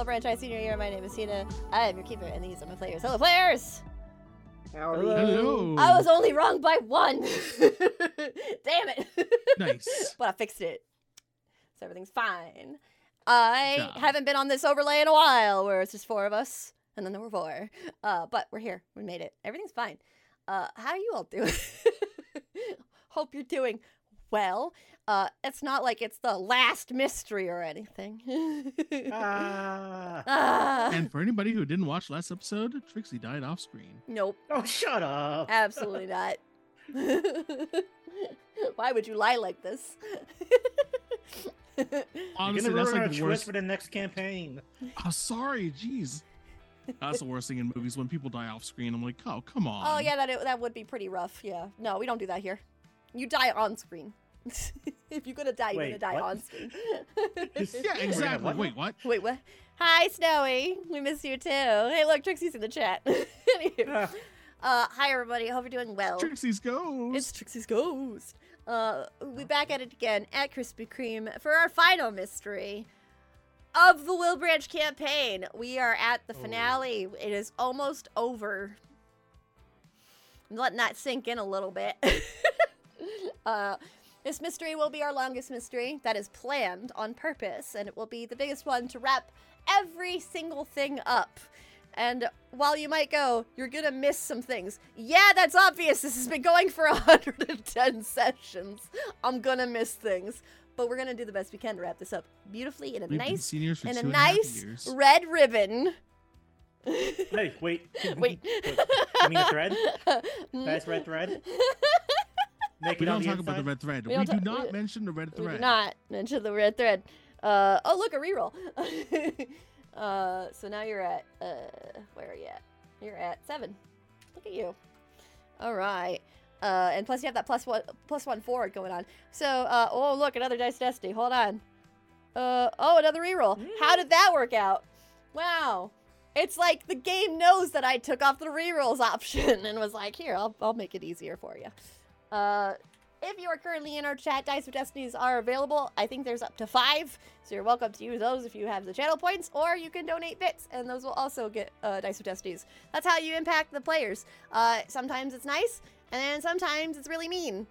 everyone. Welcome to Senior Year. My name is Hina. I am your keeper, and these are my players. Hello, players! Howdy. Hello. I was only wrong by one. Damn it. Nice. but I fixed it. So everything's fine. I job. haven't been on this overlay in a while where it's just four of us, and then there were four. Uh, but we're here. We made it. Everything's fine. Uh, how are you all doing? Hope you're doing well. Uh, it's not like it's the last mystery or anything. Ah. ah, And for anybody who didn't watch last episode, Trixie died off screen. nope. oh, shut up. Absolutely not. Why would you lie like this? Honestly, You're gonna that's ruin like the twist worst. for the next campaign. Oh, sorry, jeez. That's the worst thing in movies when people die off screen. I'm like, oh, come on. oh yeah, that that would be pretty rough. Yeah. No, we don't do that here. You die on screen. if you're gonna die, you're Wait, gonna die what? on screen. Yeah, exactly. what? Wait, what? Wait, what? Hi, Snowy. We miss you too. Hey, look, Trixie's in the chat. Ah, uh, hi everybody. I hope you're doing well. Trixie's ghost. It's Trixie's Ghost. Uh, we back at it again at Krispy Kreme for our final mystery of the Wilbranch campaign. We are at the Oh. finale. It is almost over. I'm letting that sink in a little bit. uh, this mystery will be our longest mystery that is planned on purpose, and it will be the biggest one to wrap every single thing up. And while you might go, you're gonna miss some things. Yeah, that's obvious. This has been going for 110 sessions. I'm gonna miss things. But we're gonna do the best we can to wrap this up beautifully in a We've nice seniors for in a two and a half nice years. red ribbon. hey, wait. Wait. wait. You mean the thread? Nice red thread? Naked We don't the talk about the red thread. We We, don't not we- mention the red thread. We thread. did not mention the red thread. Uh, oh, look, a reroll. uh, so now you're at, uh, where are you at? You're at seven. Look at you. All right. Uh, and plus you have that plus one, plus one forward going on. So, uh, oh, look, another Dice Destiny. Hold on. Uh, oh, another reroll. How did that work out? Wow. It's like the game knows that I took off the rerolls option and was like, here, I'll, I'll make it easier for you. Uh, if you are currently in our chat, Dice of Destinies are available. I think there's up to five, so you're welcome to use those if you have the channel points, or you can donate bits, and those will also get uh, Dice of Destinies. That's how you impact the players. Uh, sometimes it's nice, and then sometimes it's really mean.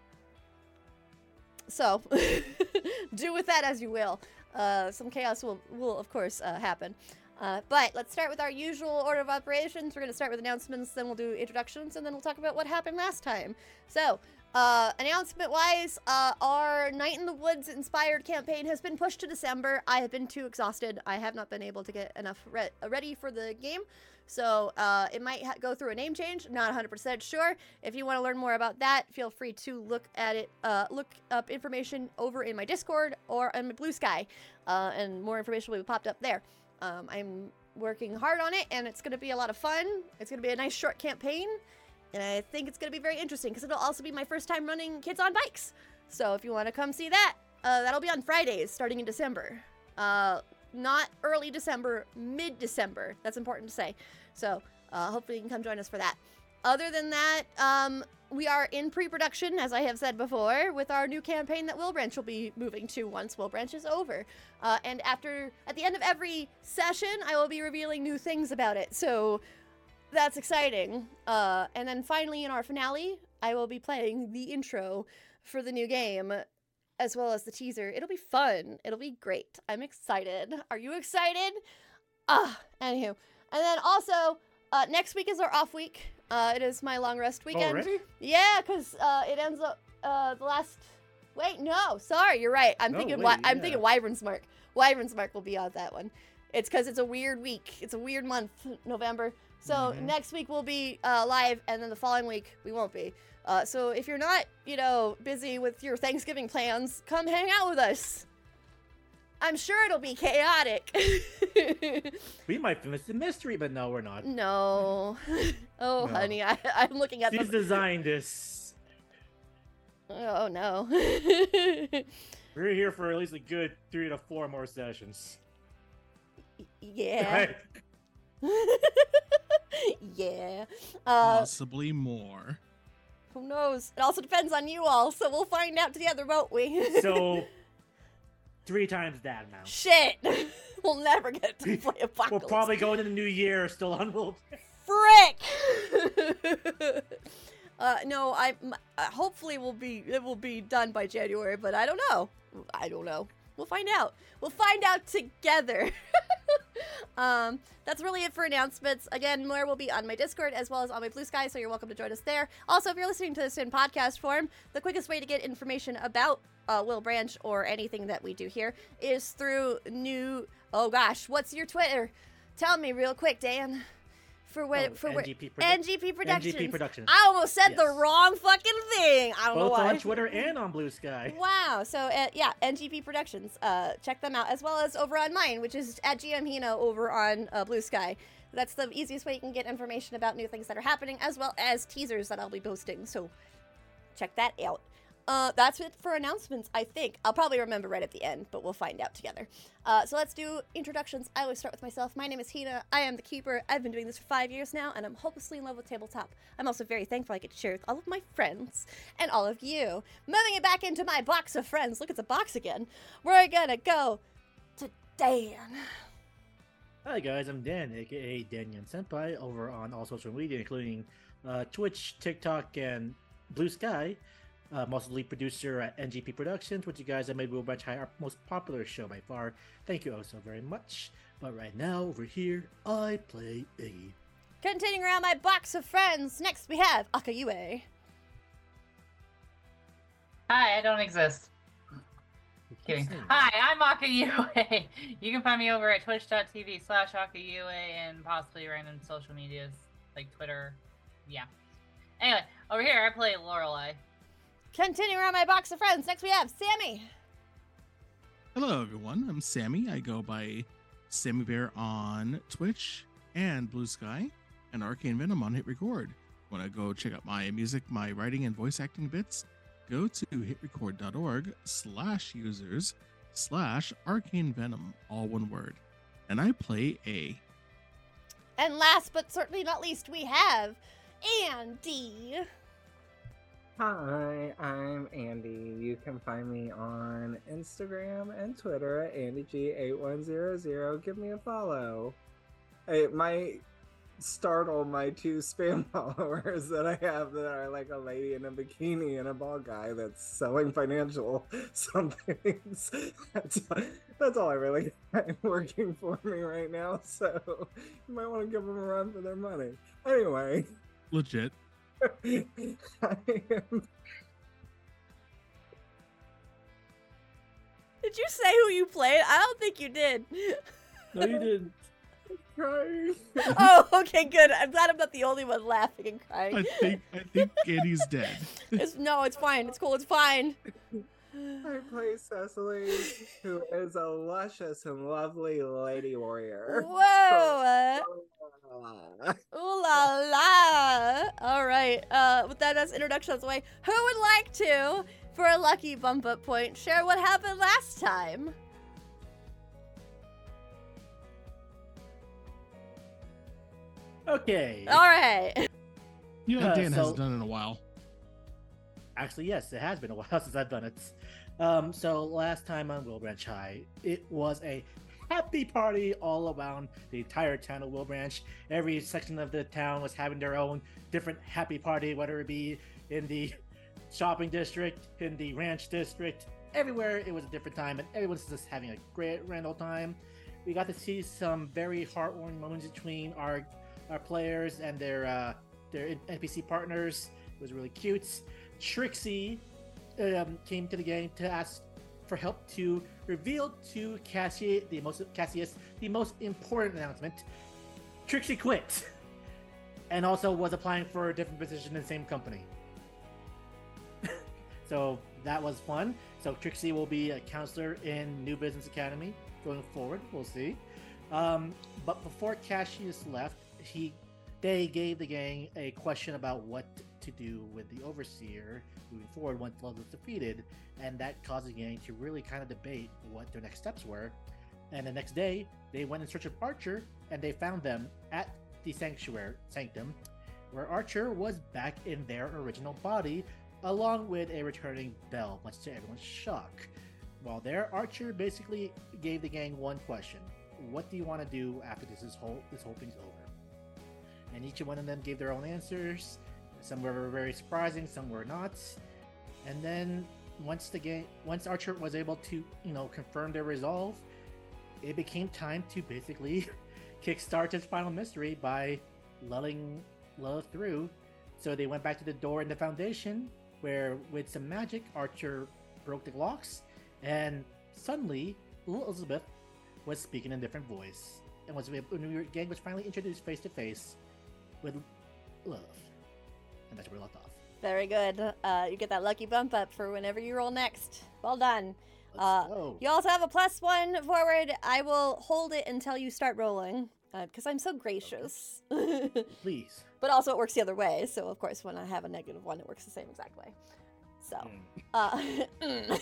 So, do with that as you will. Uh, some chaos will, will of course, uh, happen. Uh, but let's start with our usual order of operations. We're going to start with announcements, then we'll do introductions, and then we'll talk about what happened last time. So, uh, announcement wise, uh, our Night in the Woods inspired campaign has been pushed to December. I have been too exhausted. I have not been able to get enough re- ready for the game. So uh, it might ha- go through a name change. Not 100% sure. If you want to learn more about that, feel free to look at it. Uh, look up information over in my Discord or in my Blue Sky, uh, and more information will be popped up there. Um, I'm working hard on it, and it's going to be a lot of fun. It's going to be a nice short campaign. And I think it's going to be very interesting because it'll also be my first time running Kids on Bikes. So if you want to come see that, uh, that'll be on Fridays starting in December. Uh, not early December, mid December. That's important to say. So uh, hopefully you can come join us for that. Other than that, um, we are in pre-production, as I have said before, with our new campaign that Wilbranch will be moving to once Wilbranch is over. Uh, and after, at the end of every session, I will be revealing new things about it. So that's exciting. Uh, and then finally, in our finale, I will be playing the intro for the new game, as well as the teaser. It'll be fun. It'll be great. I'm excited. Are you excited? Ah, anywho. And then also, uh, next week is our off week. Uh, it is my long rest weekend. Already? Yeah, because uh, it ends up uh, the last. Wait, no, sorry, you're right. I'm No, thinking. wait, Wy- I'm yeah. thinking Wyvern's Mark. Wyvern's Mark will be on that one. It's because it's a weird week. It's a weird month, November. So Mhm. next week we'll be uh, live, and then the following week we won't be. Uh, so if you're not, you know, busy with your Thanksgiving plans, come hang out with us. I'm sure it'll be chaotic. We might finish the mystery, but no, we're not. no. Oh, No. honey, I, I'm looking at She's the. designed this. Oh no. We're here for at least a good three to four more sessions. yeah. yeah. Uh, Possibly more. who knows? It also depends on you all, so we'll find out together, won't we? so, three times that amount. Shit! we'll never get to play a box. We'll probably go into the new year still on World. frick. uh, no, I m- uh, hopefully will be it will be done by January, but I don't know. I don't know. We'll find out. We'll find out together. um, that's really it for announcements. Again, more will be on my Discord as well as on my Blue Sky, so you're welcome to join us there. Also, if you're listening to this in podcast form, the quickest way to get information about uh, Wilbranch or anything that we do here is through new. Oh gosh, what's your Twitter? Tell me real quick, Dan. For what? Oh, for? NGP Produ- NGP Productions. NGP Productions. I almost said the wrong fucking thing. I don't know Both why. on Twitter and on Blue Sky. Wow. So uh, yeah, NGP Productions. Uh, check them out as well as over on mine, which is at GM Hina over on uh, Blue Sky. That's the easiest way you can get information about new things that are happening, as well as teasers that I'll be posting. So check that out. Uh, that's it for announcements, I think. I'll probably remember right at the end, but we'll find out together. Uh, so let's do introductions. I always start with myself. My name is Hina. I am the keeper. I've been doing this for five years now, and I'm hopelessly in love with tabletop. I'm also very thankful I get to share with all of my friends and all of you. Moving it back into my box of friends. Look, it's a box again. We're gonna go to Dan. Hi guys, I'm Dan, aka Danyan Senpai, over on all social media, including uh, Twitch, TikTok, and Blue Sky. Uh, I'm also the lead producer at NGP Productions, which you guys have made Wilbranch High our most popular show by far. Thank you all so very much. But right now, over here, I play a. Continuing around my box of friends. Next we have Akayuay. Hi, I don't exist. Kidding. Hi, I'm Akayuay. you can find me over at twitch.tv slash Akayuay and possibly random social medias like Twitter. Yeah. Anyway, over here I play Lorelei. Continuing around my box of friends. Next we have Sammy. Hello, everyone. I'm Sammy. I go by Sammy Bear on Twitch and Blue Sky, and Arcane Venom on Hit Record. Want to go check out my music, my writing, and voice acting bits? Go to hitrecord.org slash users slash arcane venom, all one word. And I play A. And last but certainly not least, we have Andy. Hi, I'm Andy. You can find me on Instagram and Twitter at AndyG8100. Give me a follow. Hey, my startle my two spam followers that I have that are like a lady in a bikini and a bald guy that's selling financial somethings. That's, that's all I really got working for me right now. So you might want to give them a run for their money. Anyway. Legit. I am Did you say who you played? I don't think you did. No, you didn't. crying. oh, okay, good. I'm glad I'm not the only one laughing and crying. I crying. think I think Andy's dead. It's, no, it's fine. It's cool. It's fine. I play Cecily, who is a luscious and lovely lady warrior. Whoa. Ooh la la! All right. Uh, with that as introduction out of the way, who would like to, for a lucky bump up point, share what happened last time? Okay. All right. You know, Uh, Dan so- hasn't done it in a while. Actually, yes, it has been a while since I've done it. Um, so last time on Wilbranch High, it was a happy party all around the entire town of Wilbranch. Every section of the town was having their own different happy party, whether it be in the shopping district, in the ranch district, everywhere it was a different time, and everyone's just having a great grand old time. We got to see some very heartwarming moments between our our players and their uh, their NPC partners. It was really cute. Trixie um, came to the game to ask for help to reveal to Cassie the most Cassius the most important announcement. Trixie quit, and also was applying for a different position in the same company. so that was fun. So Trixie will be a counselor in New Business Academy going forward. We'll see. Um, but before Cassius left, he they gave the gang a question about what to do with the overseer moving forward once Love was defeated, and that caused the gang to really kind of debate what their next steps were. And the next day, they went in search of Archer, and they found them at the sanctuary sanctum, where Archer was back in their original body, along with a returning Bell, much to everyone's shock. while there, Archer basically gave the gang one question: What do you want to do after this is whole this whole thing's over? And each one of them gave their own answers. Some were very surprising, some were not. And then once the game, once Archer was able to, you know, confirm their resolve, it became time to basically kickstart his final mystery by lulling Lilith through. So they went back to the door in the foundation, where with some magic, Archer broke the locks, and suddenly Elizabeth was speaking in a different voice, and was when the gang was finally introduced face to face with Lilith, and that's where we left off. Very good. Uh, you get that lucky bump up for whenever you roll next. Well done. Uh. You also have a plus one forward. I will hold it until you start rolling because I'm so gracious. Please. but also, it works the other way. So, of course, when I have a negative one, it works the same exact way. So, Mm. uh,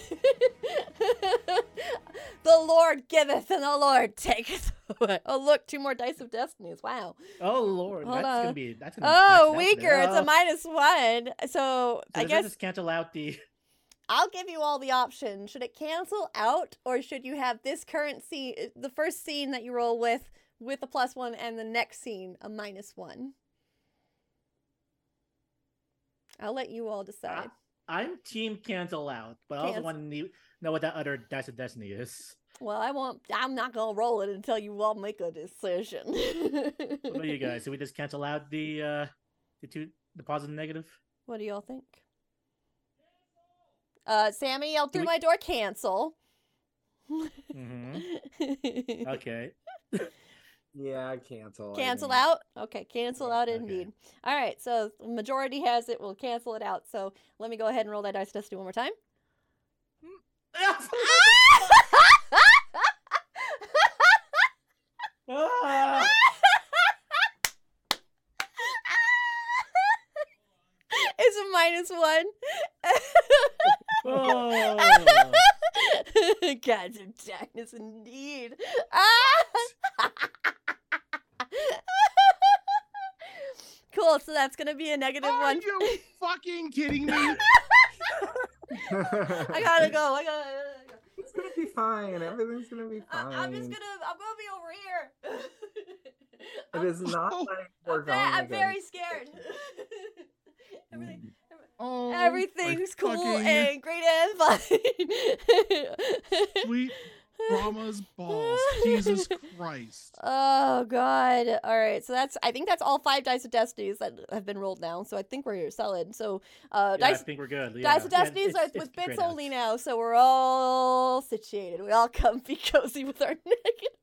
the Lord giveth and the Lord taketh away. Oh, look, two more dice of destinies. Wow. Oh Lord, Hold that's on. gonna be that's gonna. Oh, that's- that's weaker. It's a oh. minus one. So, So I does guess this cancel out the. I'll give you all the options. Should it cancel out, or should you have this current scene, the first scene that you roll with, with a plus one, and the next scene a minus one? I'll let you all decide. I'm team cancel out, but I also want to know what that other dice of destiny is. well, I won't. I'm not gonna roll it until you all make a decision. What about you guys? Should we just cancel out the uh the two the positive and negative? What do y'all think? Uh, Sammy yelled Do through we- my door, cancel. Mm-hmm. Okay. Yeah, cancel. I Cancel out? Okay, cancel out Okay. indeed. All right, so majority has it. We'll cancel it out. So let me go ahead and roll that dice dusty one more time. Ah! it's a minus one. Oh. Gods of darkness indeed. Ah! cool, so that's gonna be a negative Are one. you fucking kidding me? I gotta go. I gotta. it's gonna be fine. Everything's gonna be fine. I'm just gonna. I'm gonna be over here. It is not Oh, like we're I'm, going I'm very scared. Everything, mm. Oh, everything's cool fucking and great and fine. sweet Brahma's balls. Jesus Christ. Oh god. All right. So that's I think that's all five dice of destinies that have been rolled now. So I think we're solid. So uh Yeah, I think we're good. dice yeah. of Yeah, destinies it's- are it's with bits only outs. now. So we're all situated. We all come be cozy with our negative.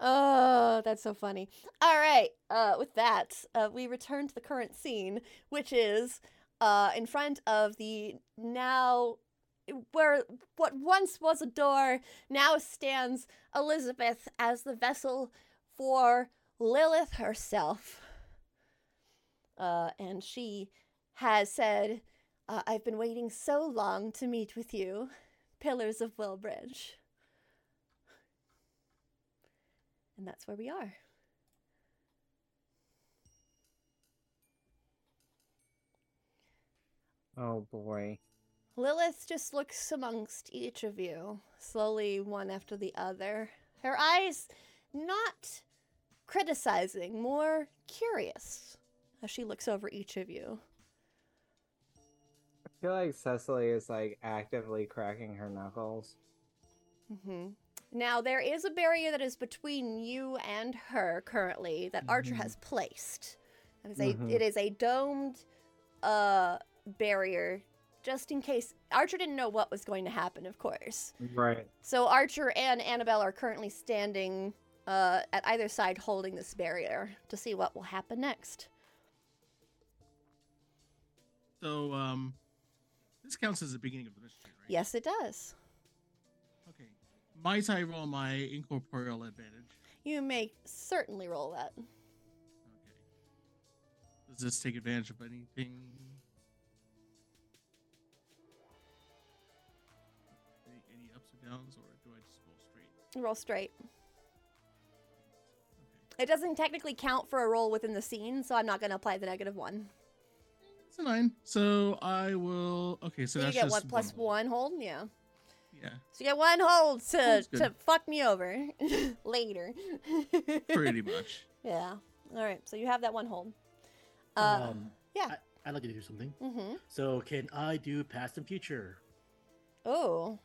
oh, that's so funny. All right. Uh with that, uh we return to the current scene, which is uh in front of the now where what once was a door now stands Elizabeth as the vessel for Lilith herself. Uh, and she has said, uh, I've been waiting so long to meet with you, Pillars of Wilbranch. And that's where we are. Oh boy. Lilith just looks amongst each of you, slowly one after the other. Her eyes not criticizing, more curious as she looks over each of you. I feel like Cecily is like actively cracking her knuckles. Mm-hmm. Now, there is a barrier that is between you and her currently that Archer Mhm. has placed. It is a, Mhm. it is a domed uh, barrier just in case. Archer didn't know what was going to happen, of course. Right. So Archer and Annabelle are currently standing uh, at either side holding this barrier to see what will happen next. So, um, this counts as the beginning of the mystery, right? Yes, it does. Okay. Might I roll my incorporeal advantage? You may certainly roll that. Okay. Does this take advantage of anything? Roll straight. It doesn't technically count for a roll within the scene, so I'm not going to apply the negative one. It's a nine. So I will. Okay, so, So you get just one plus hold. one hold, yeah. Yeah, So you get one hold to to fuck me over later. pretty much. Yeah. All right. So you have that one hold. Uh, um, yeah. I, I'd like to do something. mm-hmm. So can I do past and future? Oh.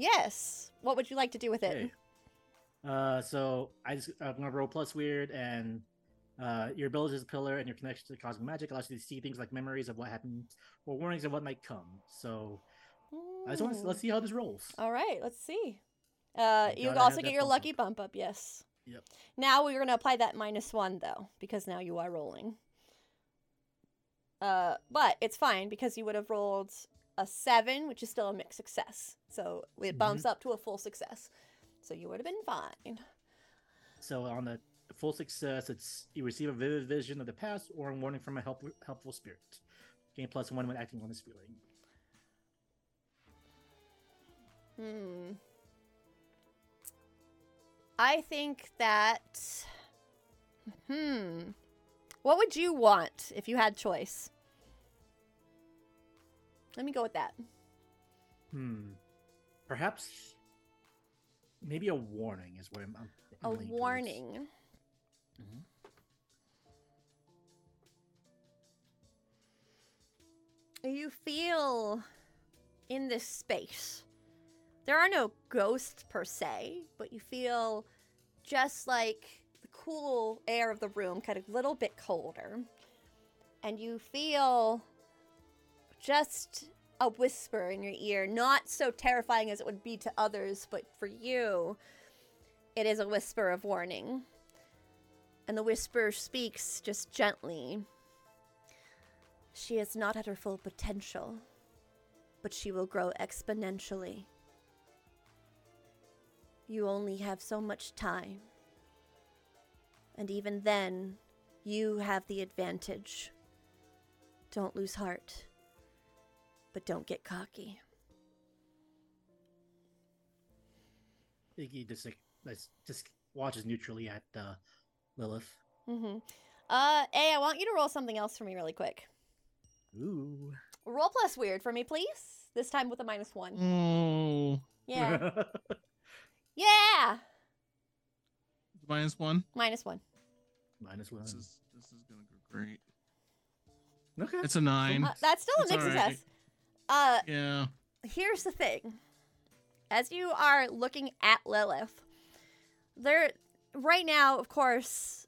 Yes. What would you like to do with it? Okay. Uh, so I just I'm gonna roll plus weird and uh, your ability as a pillar and your connection to cosmic magic allows you to see things like memories of what happened or warnings of what might come. So I just want to Mm. let's see how this rolls. All right. Let's see. Uh, You also get your bump lucky up. bump up. Yes. Yep. Now we're gonna apply that minus one though, because now you are rolling. Uh, but it's fine because you would have rolled a seven, which is still a mixed success. So it bumps up to a full success. So you would have been fine. So on the full success, it's you receive a vivid vision of the past or a warning from a help, helpful spirit. Gain plus one when acting on this feeling. Hmm. I think that. Hmm. What would you want if you had choice? Let me go with that. Hmm. Perhaps maybe a warning is what I'm. I'm A warning. Mhm. You feel in this space. There are no ghosts per se, but you feel just like the cool air of the room, kind of a little bit colder. And you feel just a whisper in your ear, not so terrifying as it would be to others, but for you, it is a whisper of warning. And the whisper speaks just gently. She is not at her full potential, but she will grow exponentially. You only have so much time. And even then, you have the advantage. Don't lose heart, but don't get cocky. Iggy just like just watches neutrally at uh, Lilith. Mm-hmm. Uh, A, I want you to roll something else for me really quick. Ooh. Roll plus weird for me, please. This time with a minus one. Oh, Yeah. yeah! minus one. Minus one. Minus one. This is this is gonna go great. Okay. It's a nine. Uh, that's still a It's mixed alright. success. Uh, yeah. here's the thing as you are looking at lilith there right now of course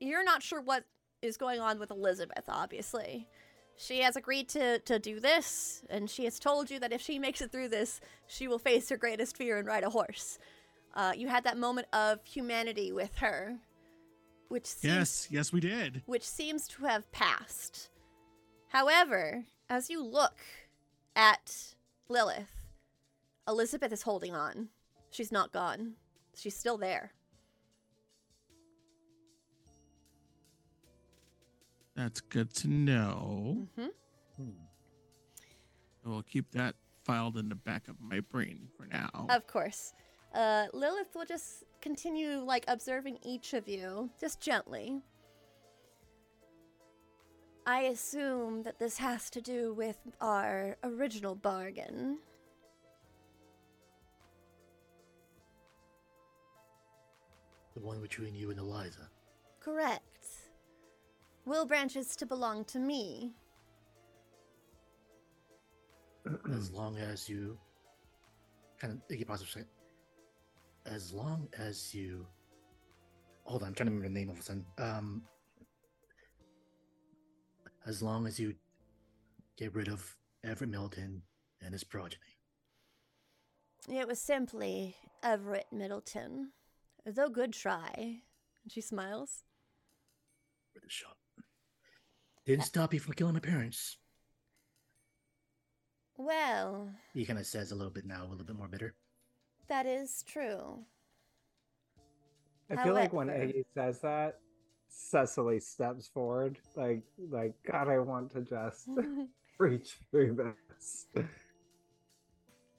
you're not sure what is going on with elizabeth obviously she has agreed to to do this and she has told you that if she makes it through this she will face her greatest fear and ride a horse uh, you had that moment of humanity with her which seems Yes. Yes, we did. which seems to have passed. However, as you look at Lilith, Elizabeth is holding on. She's not gone. She's still there. That's good to know. hmm Hmm. We'll keep that filed in the back of my brain for now. Of course. Uh, Lilith will just continue, like, observing each of you, just gently. I assume that this has to do with our original bargain. The one between you and Eliza. Correct. Wilbranch is to belong to me. as long as you kind of Iggy for second. As long as you hold on, I'm trying to remember the name of a son. Um as long as you get rid of Everett Middleton and his progeny. It was simply Everett Middleton. Though good try. And she smiles. With a shot. Didn't stop you from killing my parents. Well, He kind of says a little bit now, a little bit more bitter. that is true. I feel like when Aggie says that, Cecily steps forward, like, like God, I want to just reach through this.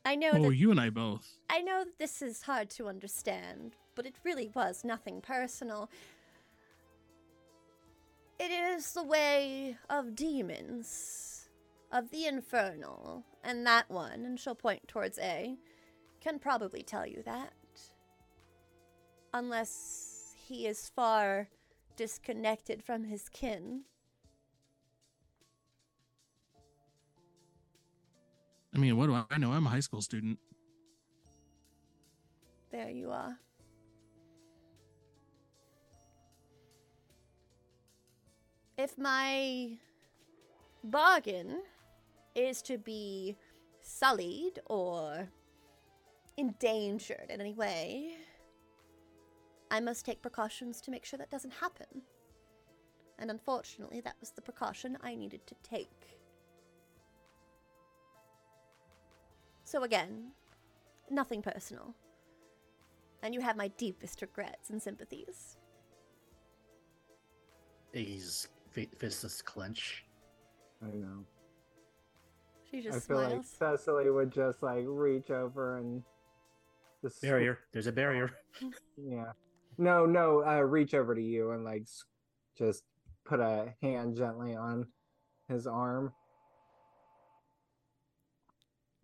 I know oh, that you and I both. I know that this is hard to understand, but it really was nothing personal. It is the way of demons, of the infernal, and that one, and she'll point towards A, can probably tell you that. Unless he is far disconnected from his kin. I mean, what do I know? I'm a high school student. There you are. If my bargain is to be sullied or endangered in any way, I must take precautions to make sure that doesn't happen. And unfortunately, that was the precaution I needed to take. So, again, nothing personal. And you have my deepest regrets and sympathies. Iggy's fi- fists clench. I know. She just I just feel like smiles. Cecily would just like reach over and just Barrier. There's a barrier. Yeah. No, no, uh reach over to you and like just put a hand gently on his arm.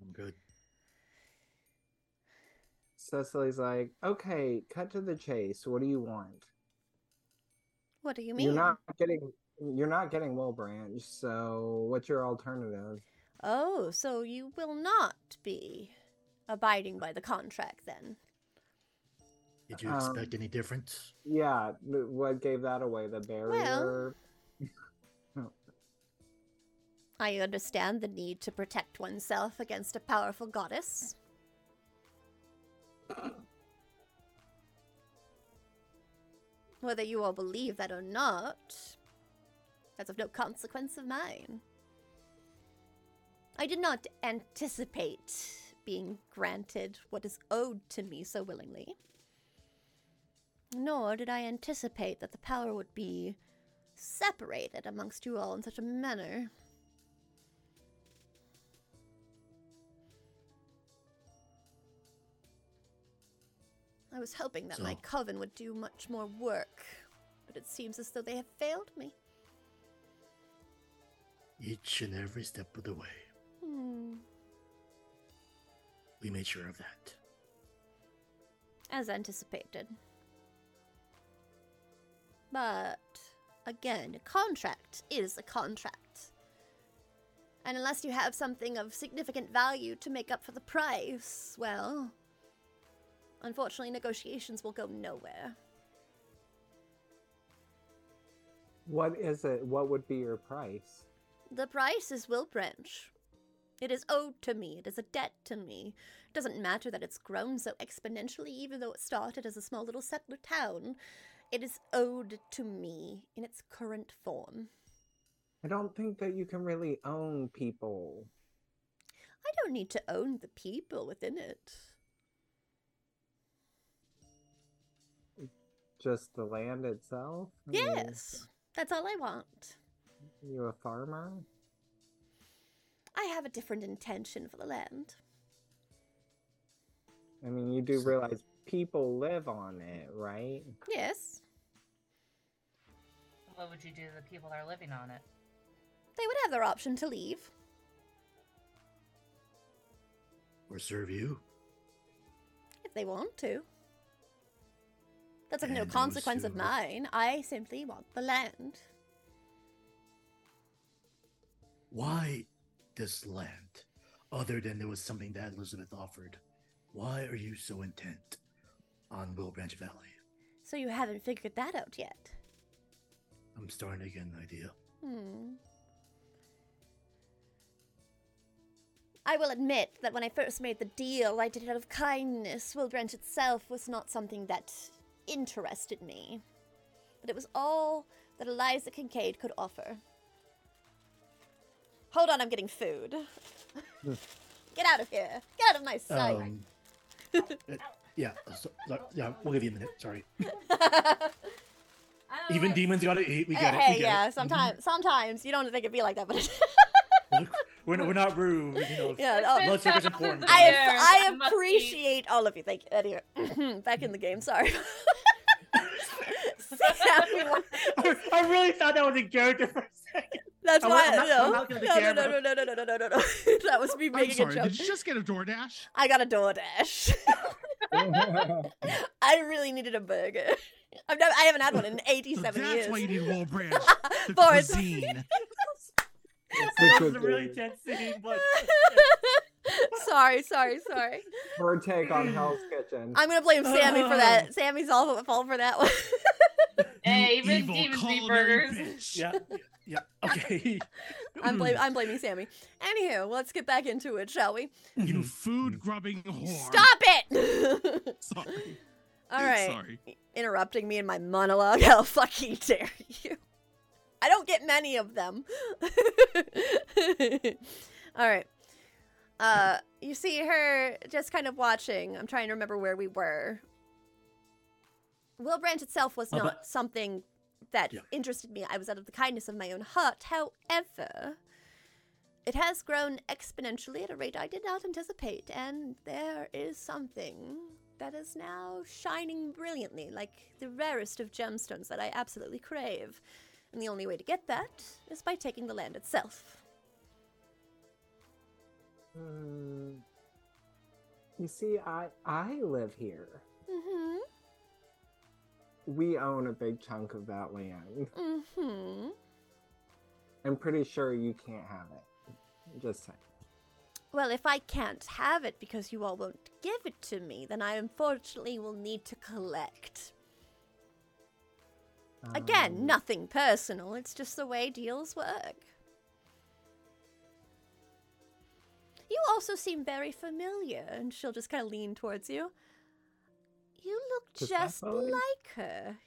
I'm good. Cecily's like, "Okay, cut to the chase. What do you want?" What do you mean? You're not getting you're not getting Wilbranch, so what's your alternative? Oh, so you will not be abiding by the contract then? Did you Um, expect any difference? Yeah, what gave that away? The barrier? Well, I understand the need to protect oneself against a powerful goddess. Whether you all believe that or not, that's of no consequence of mine. I did not anticipate being granted what is owed to me so willingly. Nor did I anticipate that the power would be separated amongst you all in such a manner. I was hoping that my coven would do much more work, but it seems as though they have failed me. Each and every step of the way. Hmm. We made sure of that. As anticipated. But, again, a contract is a contract. And unless you have something of significant value to make up for the price, well, unfortunately, negotiations will go nowhere. What is it? What would be your price? The price is Wilbranch. It is owed to me. It is a debt to me. It doesn't matter that it's grown so exponentially, even though it started as a small little settler town. It is owed to me in its current form. I don't think that you can really own people. I don't need to own the people within it. Just the land itself? I mean, Yes, that's all I want. You a farmer? I have a different intention for the land. I mean, you do realize people live on it, right? Yes, What would you do to the people that are living on it? they would have their option to leave. Or serve you. if they want to. That's of no consequence of mine. I simply want the land. Why this land? Other than there was something that Elizabeth offered. Why are you so intent on Wilbranch Valley? So you haven't figured that out yet. I'm starting to get an idea. Hmm. I will admit that when I first made the deal, I did it out of kindness. Wilbranch itself was not something that interested me. But it was all that Eliza Kincaid could offer. Hold on, I'm getting food. Get out of here. Get out of my sight. Um, uh, yeah, so, yeah, we'll give you a minute. Sorry. Even demons gotta eat. We uh, get it. hey, yeah, it. sometimes, mm-hmm. sometimes you don't think it'd be like that, but we're, not, we're not rude. You know, yeah, oh, blood sugar's important. I, Yeah, I it must be- appreciate all of you. Thank you. Anyway, back in the game. Sorry. Sammy, what- I really thought that was in character for a second. That's I why. I'm not- no. I'm no, no, no, no, no, no, no, no, no, no, no. that was me I'm making sorry. a joke. Did you just get a DoorDash? I got a DoorDash. I really needed a burger. I've never, I haven't had one in So 87 that's years. why you need Wall Branch. The Boris. cuisine. That was a really tense scene, but sorry, sorry, sorry. Her take on Hell's Kitchen. I'm gonna blame Sammy for that. Sammy's all at fault for that one. Hey, You even evil Steven's burgers. bitch. yeah, yeah. Okay. I'm blame I'm blaming Sammy. Anywho, let's get back into it, shall we? You mm-hmm. food grubbing whore. Stop it! Sorry. all right. Sorry. interrupting me in my monologue. How fucking dare you? I don't get many of them. All right. Uh, you see her just kind of watching. I'm trying to remember where we were. Wilbranch itself was not but- something that Yeah. interested me. I was out of the kindness of my own heart. However, it has grown exponentially at a rate I did not anticipate, and there is something that is now shining brilliantly, like the rarest of gemstones that I absolutely crave. And the only way to get that is by taking the land itself. Hmm. You see, I I live here. Mm-hmm. We own a big chunk of that land. Mm-hmm. I'm pretty sure you can't have it. Just saying. Well, if I can't have it because you all won't give it to me, then I unfortunately will need to collect. Again, Um, nothing personal, it's just the way deals work. You also seem very familiar, and she'll just kind of lean towards you. You look just Cecily? like her.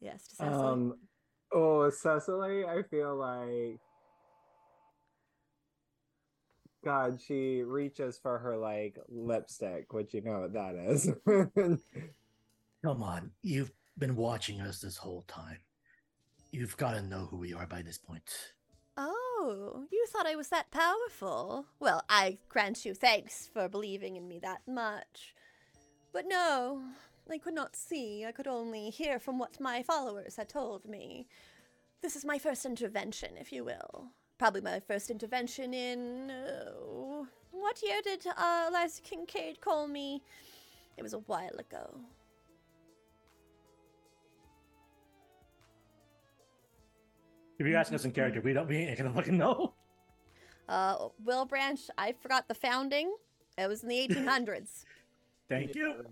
Yes, to Cecily. Um. Oh, Cecily, I feel like. God, she reaches for her like lipstick, which you know what that is. Come on, you've been watching us this whole time. You've got to know who we are by this point. Oh, you thought I was that powerful? Well, I grant you thanks for believing in me that much. But no, I could not see. I could only hear from what my followers had told me. This is my first intervention, if you will. Probably my first intervention in. Uh, what year did uh, Eliza Kincaid call me? It was a while ago. If you're asking us in character, we don't. We ain't gonna fucking know. Uh, Wilbranch, I forgot the founding. It was in the 1800s. Thank you.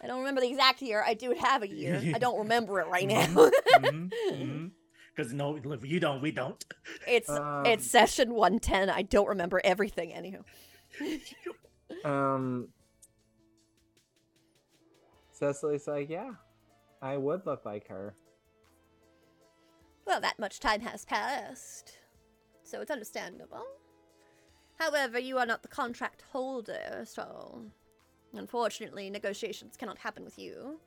I don't remember the exact year. I do have a year. I don't remember it right now. Mm-hmm. Because no, you don't, we don't. it's Um, it's session 110. I don't remember everything anywho. um. Cecily's like, yeah, I would look like her. Well, that much time has passed. So it's understandable. However, you are not the contract holder, so unfortunately negotiations cannot happen with you.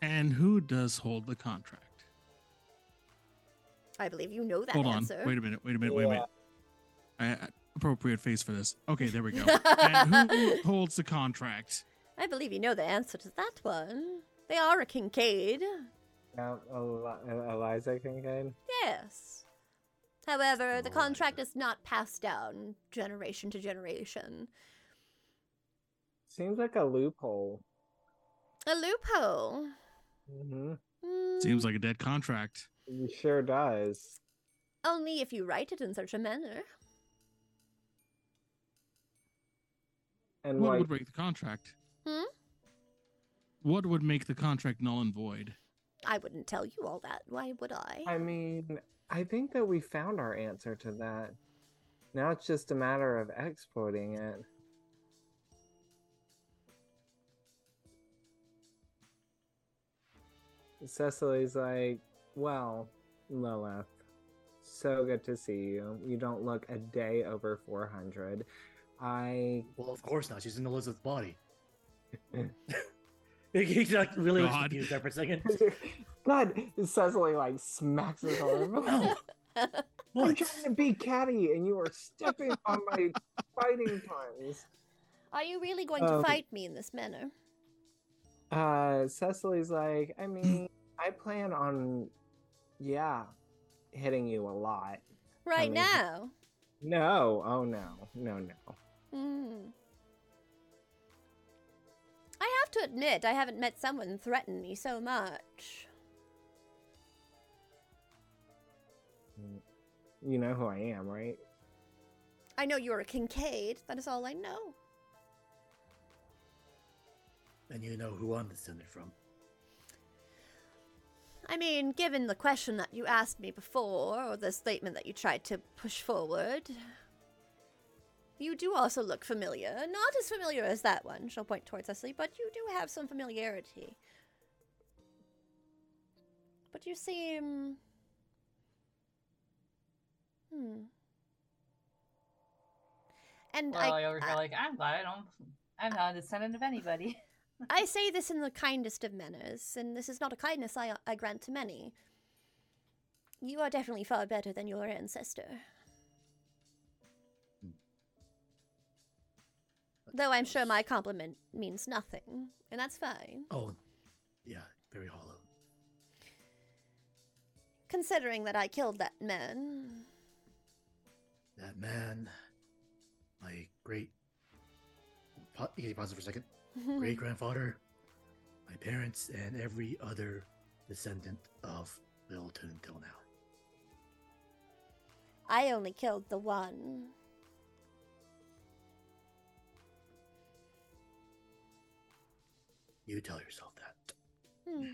And who does hold the contract? I believe you know that Hold on. Wait a minute. Wait a minute. Wait a minute. I, I- appropriate face for this. Okay, there we go. and who holds the contract? I believe you know the answer to that one. They are a Kincaid. Yeah, Eli- Eliza Kincaid. Yes. However, the contract I is not passed down generation to generation. Seems like a loophole. A loophole. hmm Mm, Seems like a dead contract. It sure does. only if you write it in such a manner. And What like, would break the contract? Hmm? What would make the contract null and void? I wouldn't tell you all that. Why would I? I mean, I think that we found our answer to that. Now it's just a matter of exploiting it. Cecily's like, well, Lilith, so good to see you. You don't look a day over 400. I. Well, of course not. She's in Elizabeth's body. He's like really was God. confused there for a second. God, Cecily like smacks his arm. No. I'm What? trying to be catty, and you are stepping on my fighting times. Are you really going to Um, fight me in this manner? Uh, Cecily's like, I mean, I plan on Yeah, hitting you a lot. Right mean- now. No, oh no, no, no. Hmm. I have to admit, I haven't met someone threaten me so much. You know who I am, right? I know you're a Kincaid. That is all I know. And you know who I'm descended from. I mean, given the question that you asked me before, or the statement that you tried to push forward, you do also look familiar. Not as familiar as that one, she'll point towards Cecily, but you do have some familiarity. But you seem. Hmm. And Well, I, here I- like I'm glad I don't. I'm not a descendant of anybody. I say this in the kindest of manners, and this is not a kindness I, I grant to many. You are definitely far better than your ancestor. Though I'm sure my compliment means nothing, and that's fine, Oh, yeah, very hollow. considering that I killed that man. That man, my great. Pa- you can pause for a second. Great grandfather, my parents, and every other descendant of Littleton until now. I only killed the one. You tell yourself that. Hmm.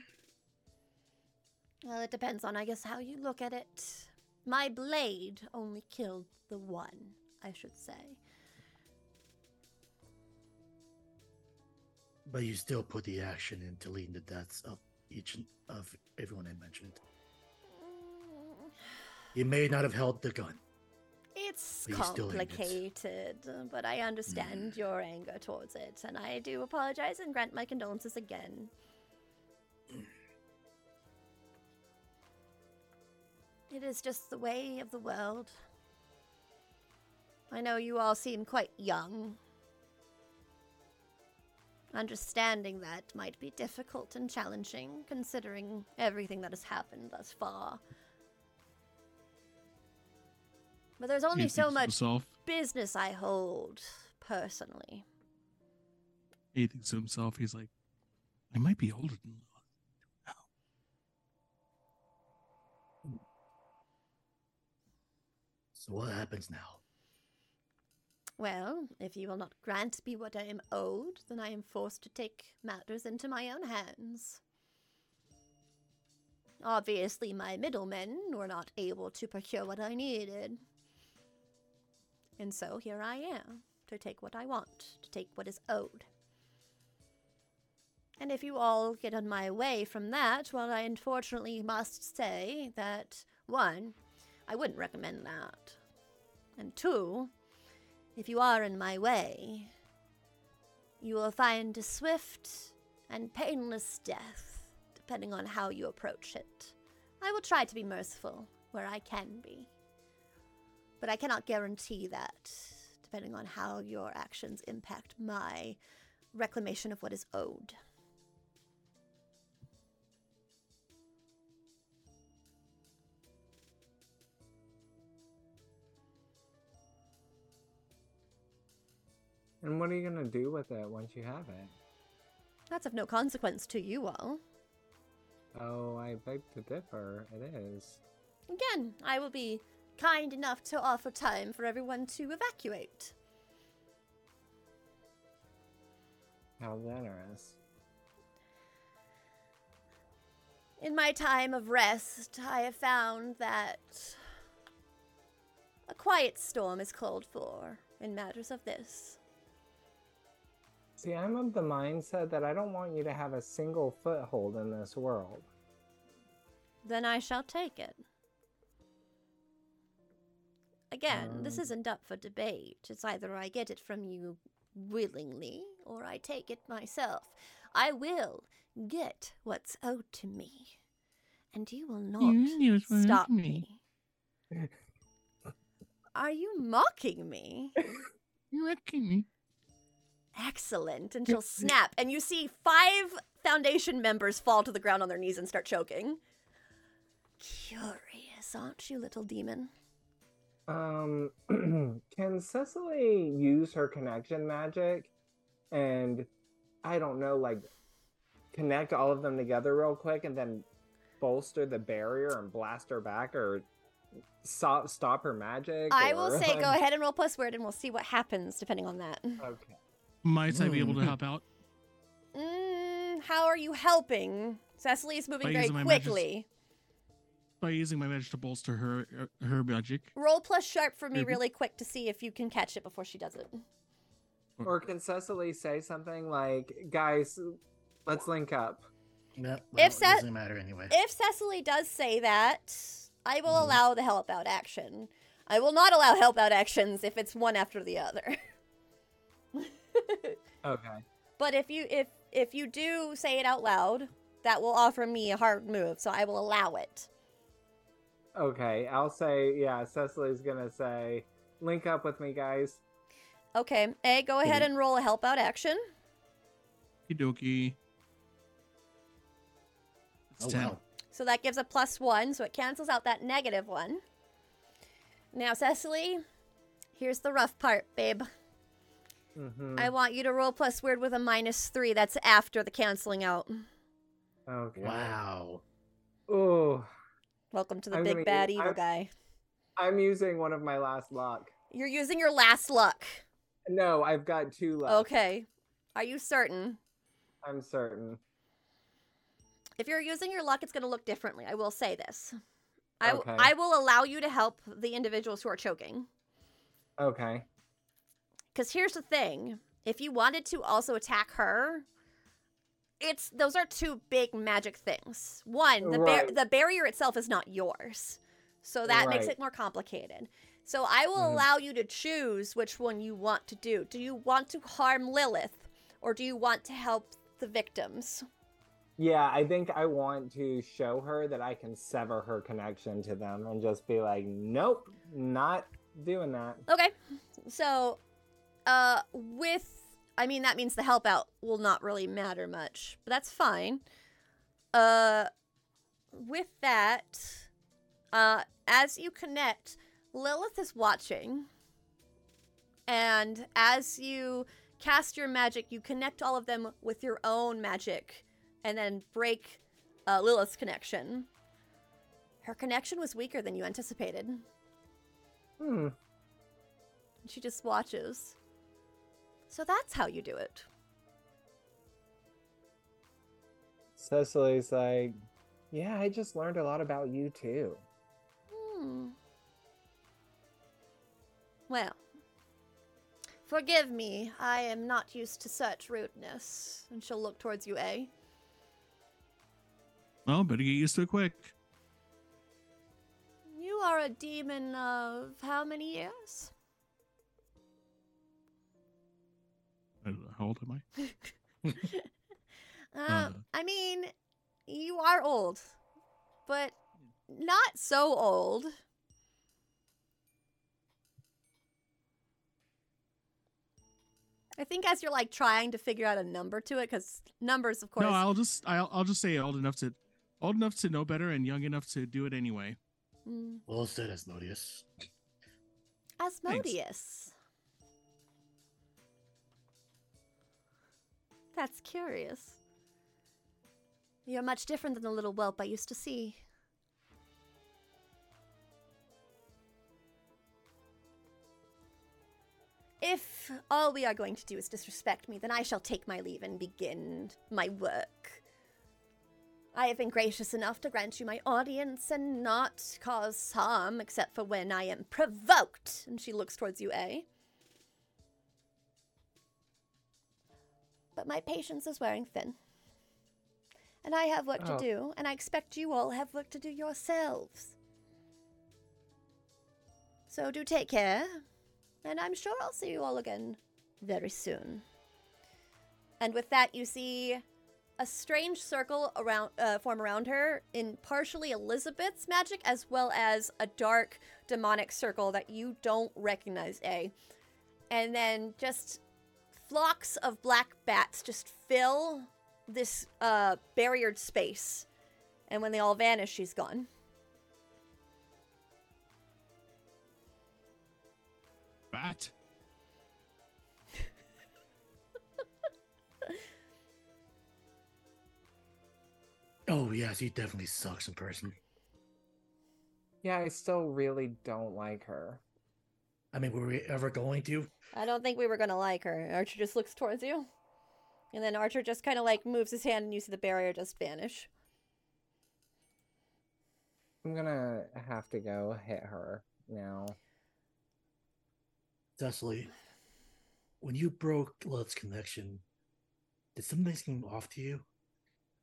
Well, it depends on, I guess, how you look at it. My blade only killed the one, I should say. But you still put the action into leading the deaths of each and- of everyone I mentioned. Mm, You may not have held the gun. It's But hate it. complicated, but I understand your anger towards it, and I do apologize and grant my condolences again. It is just the way of the world. I know you all seem quite young. Understanding that might be difficult and challenging, considering everything that has happened thus far. But there's only he so much Himself, business I hold, personally. he thinks to himself, he's like, I might be older than now. So what happens now? Well, if you will not grant me what I am owed, then I am forced to take matters into my own hands. Obviously, my middlemen were not able to procure what I needed. And so here I am, to take what I want, to take what is owed. And if you all get on my way from that, well, I unfortunately must say that, one, I wouldn't recommend that. And two, if you are in my way, you will find a swift and painless death, depending on how you approach it. I will try to be merciful where I can be, but I cannot guarantee that, depending on how your actions impact my reclamation of what is owed. And what are you gonna do with it once you have it? That's of no consequence to you all. Oh, I beg to differ. It is. Again, I will be kind enough to offer time for everyone to evacuate. How generous. In my time of rest, I have found that a quiet storm is called for in matters of this. See, I'm of the mindset that I don't want you to have a single foothold in this world. Then I shall take it. Again, this Um. isn't up for debate. It's either I get it from you willingly or I take it myself. I will get what's owed to me. And you will not knew it stop me. me. Are you mocking me? You're mocking me. Excellent. And she'll snap. And you see five Foundation members fall to the ground on their knees and start choking. Curious, aren't you, little demon? Um, can Cecily use her connection magic and I don't know, like connect all of them together real quick and then bolster the barrier and blast her back or stop stop her magic? I will or- say go ahead and roll plus word, and we'll see what happens depending on that. Okay. Might I be able to Mm. help out? Mm, how are you helping? Cecily? Cecily's moving By very using my magic- quickly. By using my magic to bolster her uh, her magic. Roll plus sharp for me Mhm. really quick to see if you can catch it before she does it. Or can Cecily say something like, "Guys, let's link up." No, If well, it Seth- doesn't matter anyway. If Cecily does say that, I will Mhm. allow the help out action. I will not allow help out actions if it's one after the other. Okay. but if you if if you do say it out loud, that will offer me a hard move, so I will allow it. Okay, I'll say, yeah, Cecily's gonna say, link up with me, guys. Okay, A, go ahead and roll a help out action. Okie It's oh 10. wow. So that gives a plus one, so it cancels out that negative one. Now, Cecily, here's the rough part, babe. Mm-hmm. I want you to roll plus word with a minus three. That's after the canceling out. Okay. Wow. Oh, Welcome to the I'm big bad use- evil I'm- guy. I'm using one of my last luck. You're using your last luck. No, I've got two left. Okay. Are you certain? I'm certain. If you're using your luck, it's going to look differently. I will say this. I, w- Okay. I will allow you to help the individuals who are choking. Okay. Because here's the thing: if you wanted to also attack her, it's those are two big magic things. One, the bar- the barrier itself is not yours, so that makes it more complicated. So I will Mhm. allow you to choose which one you want to do. Do you want to harm Lilith, or do you want to help the victims? Yeah, I think I want to show her that I can sever her connection to them and just be like, nope, not doing that. Okay. So, uh, with I mean that means the help out will not really matter much, but that's fine. Uh, with that, uh, as you connect, Lilith is watching, and as you cast your magic, you connect all of them with your own magic, and then break uh, Lilith's connection. Her connection was weaker than you anticipated. Hmm. She just watches. So that's how you do it. Cecily's like, yeah, I just learned a lot about you too. Hmm. Well, forgive me. I am not used to such rudeness. And she'll look towards you, eh? Well, better get used to it quick. You are a demon of how many years? How old am I? Uh, Uh. I mean, you are old, but not so old. I think as you're like trying to figure out a number to it, because numbers, of course. No, I'll just I'll, I'll just say old enough to old enough to know better and young enough to do it anyway. Mm. Well said, Asmodeus. Asmodeus. That's curious. You're much different than the little whelp I used to see. If all we are going to do is disrespect me, then I shall take my leave and begin my work. I have been gracious enough to grant you my audience and not cause harm except for when I am provoked. And she looks towards you, A. But my patience is wearing thin. And I have work Oh. to do, and I expect you all have work to do yourselves. So do take care, and I'm sure I'll see you all again very soon. And with that, you see a strange circle around uh, form around her in partially Elizabeth's magic as well as a dark demonic circle that you don't recognize a and then just flocks of black bats just fill this uh, barriered space. And when they all vanish, she's gone. Bat. oh, yes, he definitely sucks in person. Yeah, I still really don't like her. I mean, were we ever going to? I don't think we were gonna like her. Archer just looks towards you. And then Archer just kind of like moves his hand and you see the barrier just vanish. I'm gonna have to go hit her now. Cecily, when you broke Lilith's connection, did something seem off to you?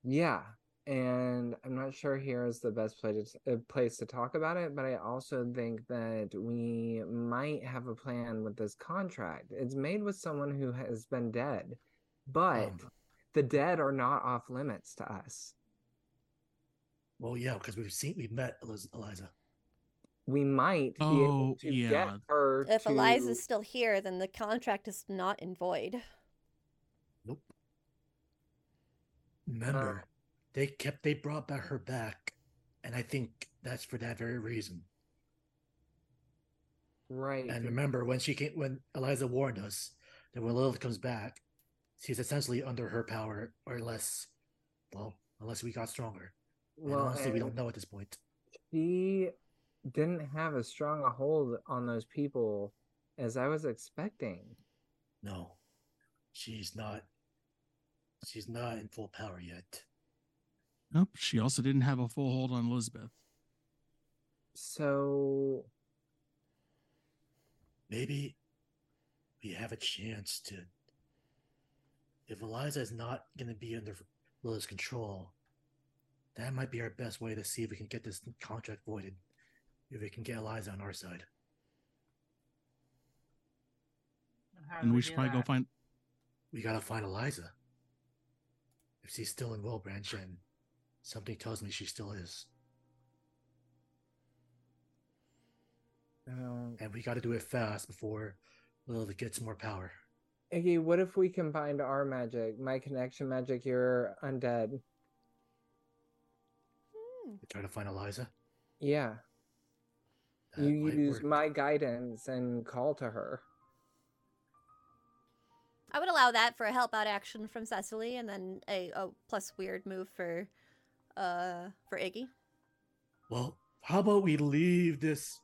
Yeah, and I'm not sure here is the best place uh, place to talk about it, but I also think that we might have a plan with this contract. It's made with someone who has been dead, but Um, the dead are not off limits to us. well, yeah, because we've seen, we've met Eliz- Eliza. We might be Oh, able to yeah. get her. If to... Eliza's still here, then the contract is not in void. Nope. Remember, they kept they brought back her back, and I think that's for that very reason. right, And remember when she came, when Eliza warned us that when Lilith comes back, she's essentially under her power, or less. Well, unless we got stronger. And well, honestly, we don't know at this point. she didn't have as strong a hold on those people as I was expecting. No, she's not. She's not in full power yet. Nope. She also didn't have a full hold on Elizabeth. So Maybe we have a chance to. If Eliza is not going to be under Lilith's control, that might be our best way to see if we can get this contract voided. If we can get Eliza on our side. And we do should probably go find. We gotta find Eliza. If she's still in Wilbranch, and something tells me she still is, um, and we gotta do it fast before Lilith gets more power. Iggy, what if we combined our magic, my connection magic, your undead? Hmm. We try to find Eliza. Yeah. That you use work. my guidance and call to her. I would allow that for a help out action from Cecily, and then a, a plus weird move for, uh, for Iggy. Well, how about we leave this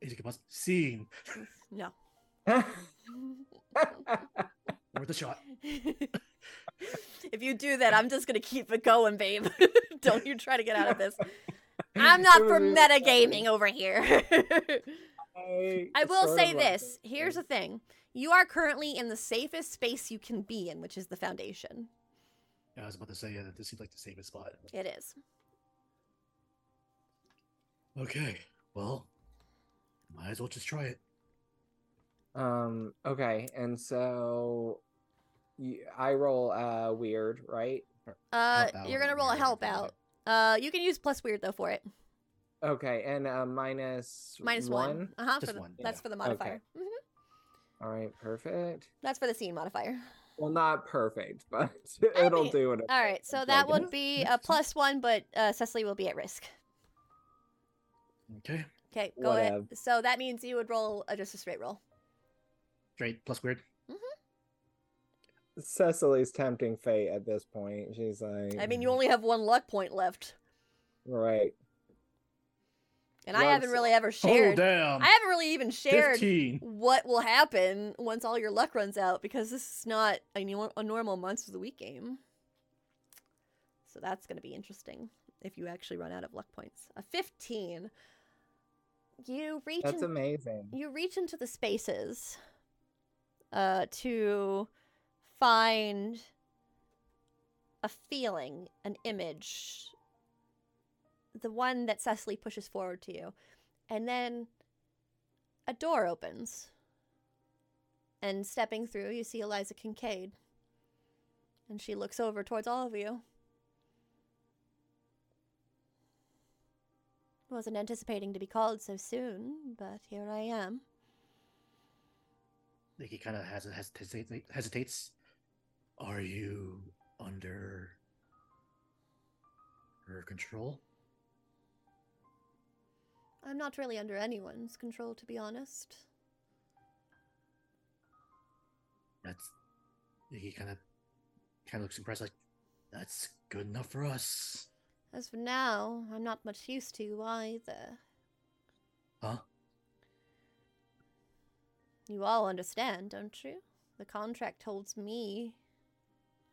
is it scene No. worth a shot? if you do that, I'm just gonna keep it going, babe. Don't you try to get out of this. I'm not for was- metagaming over here. I, I will say this. Here's the thing. You are currently in the safest space you can be in, which is the foundation. Yeah, I was about to say yeah, that this seems like the safest spot. It is. Okay, well, might as well just try it. Um. Okay, and so you, I roll uh weird, right? Uh, Help out you're gonna roll a weird, help something out. like Uh, you can use plus weird though for it. Okay, and uh minus Minus one. Uh huh. Just For the, one, That's yeah. for the modifier. hmm All right, perfect. That's for the scene modifier. Well, not perfect, but it'll mean- do it. All right, so that would be a plus one, but uh, Cecily will be at risk. Okay, Okay, go ahead. So that means you would roll uh, just a straight roll. straight plus weird. Cecily's tempting fate at this point. She's like, I mean, you only have one luck point left, right. And I haven't really ever Oh shared. damn! I haven't really even shared Fifteen. what will happen once all your luck runs out because this is not a, nor- a normal months of the week game. So that's going to be interesting if you actually run out of luck points. A 15. You reach That's in- amazing. you reach into the spaces uh to find a feeling, an image, the one that Cecily pushes forward to you. And then a door opens. And stepping through, you see Eliza Kincaid. And she looks over towards all of you. Wasn't anticipating to be called so soon, but here I am. I think he kind of hesitates. Are you under her control? I'm not really under anyone's control, to be honest. That's he kind of kind of looks impressed, like that's good enough for us, As for now, I'm not much used to you either. huh? You all understand, don't you? The contract holds me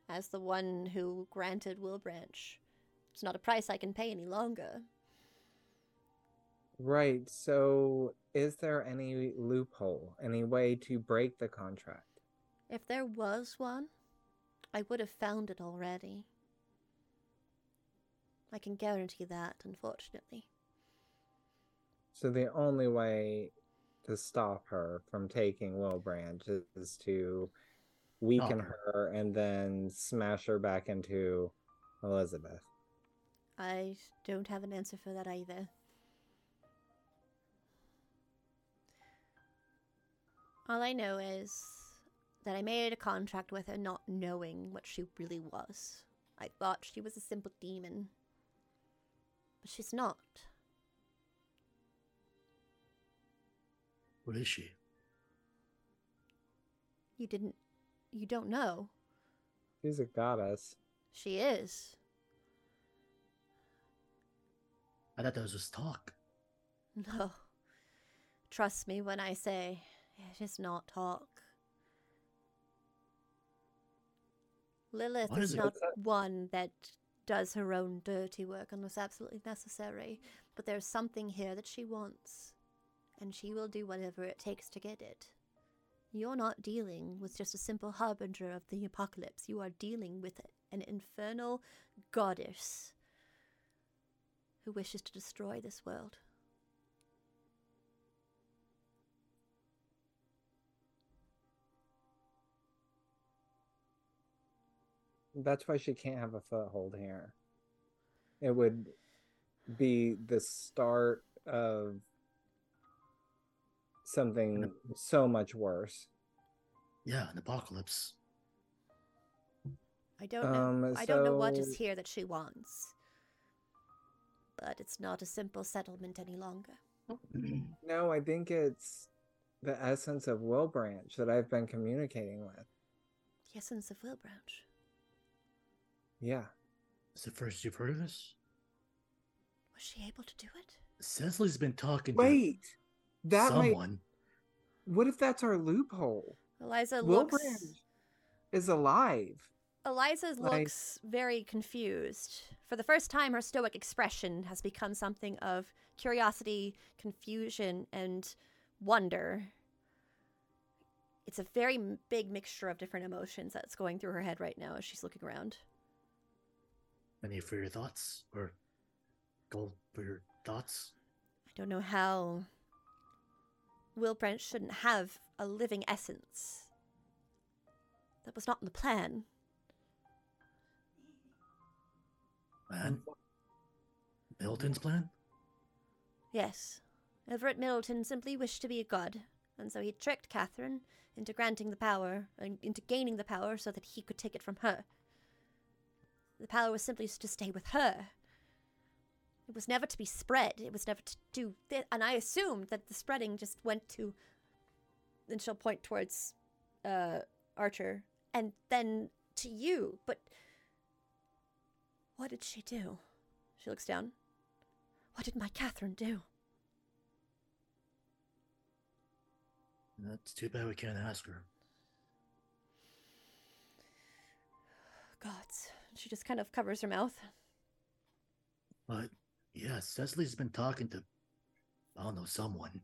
as the one who granted Wilbranch. It's not a price I can pay any longer. Right. So, is there any loophole, any way to break the contract? If there was one, I would have found it already. I can guarantee that, unfortunately. So the only way to stop her from taking Wilbranch is to weaken Oh. her and then smash her back into Elizabeth. I don't have an answer for that either. All I know is that I made a contract with her not knowing what she really was. I thought she was a simple demon. But she's not. What is she? You didn't. You don't know. She's a goddess. She is. I thought that was just talk. No. Trust me when I say it is not talk. Lilith What is is not that? one that does her own dirty work unless absolutely necessary, but there's something here that she wants, and she will do whatever it takes to get it. You're not dealing with just a simple harbinger of the apocalypse. You are dealing with an infernal goddess who wishes to destroy this world. That's why she can't have a foothold here. It would be the start of something so much worse. Yeah, an apocalypse. I don't know. Um, I don't know what is so- here that she wants. But it's not a simple settlement any longer. No, I think it's the essence of Wilbranch that I've been communicating with. The essence of Wilbranch. Yeah. Is it first you've heard of this? Was she able to do it? Cecily's been talking to Wait, that might. someone. What if that's our loophole? Eliza looks. Wilbranch is alive. Eliza like- looks very confused. For the first time, her stoic expression has become something of curiosity, confusion, and wonder. It's a very big mixture of different emotions that's going through her head right now as she's looking around. Any for your thoughts? Or go for your thoughts? I don't know how Wilbranch shouldn't have a living essence. That was not in the plan. Man? Milton's plan? Yes, Everett Middleton simply wished to be a god, and so he tricked Catherine into granting the power, into gaining the power so that he could take it from her. The power was simply to stay with her. It was never to be spread. It was never to do thi- and I assumed that the spreading just went to. Then she'll point towards uh, Archer, and then to you. But what did she do? She looks down. What did my Catherine do? That's too bad we can't ask her. Gods. She just kind of covers her mouth. But yeah, Cecily's been talking to I don't know, someone.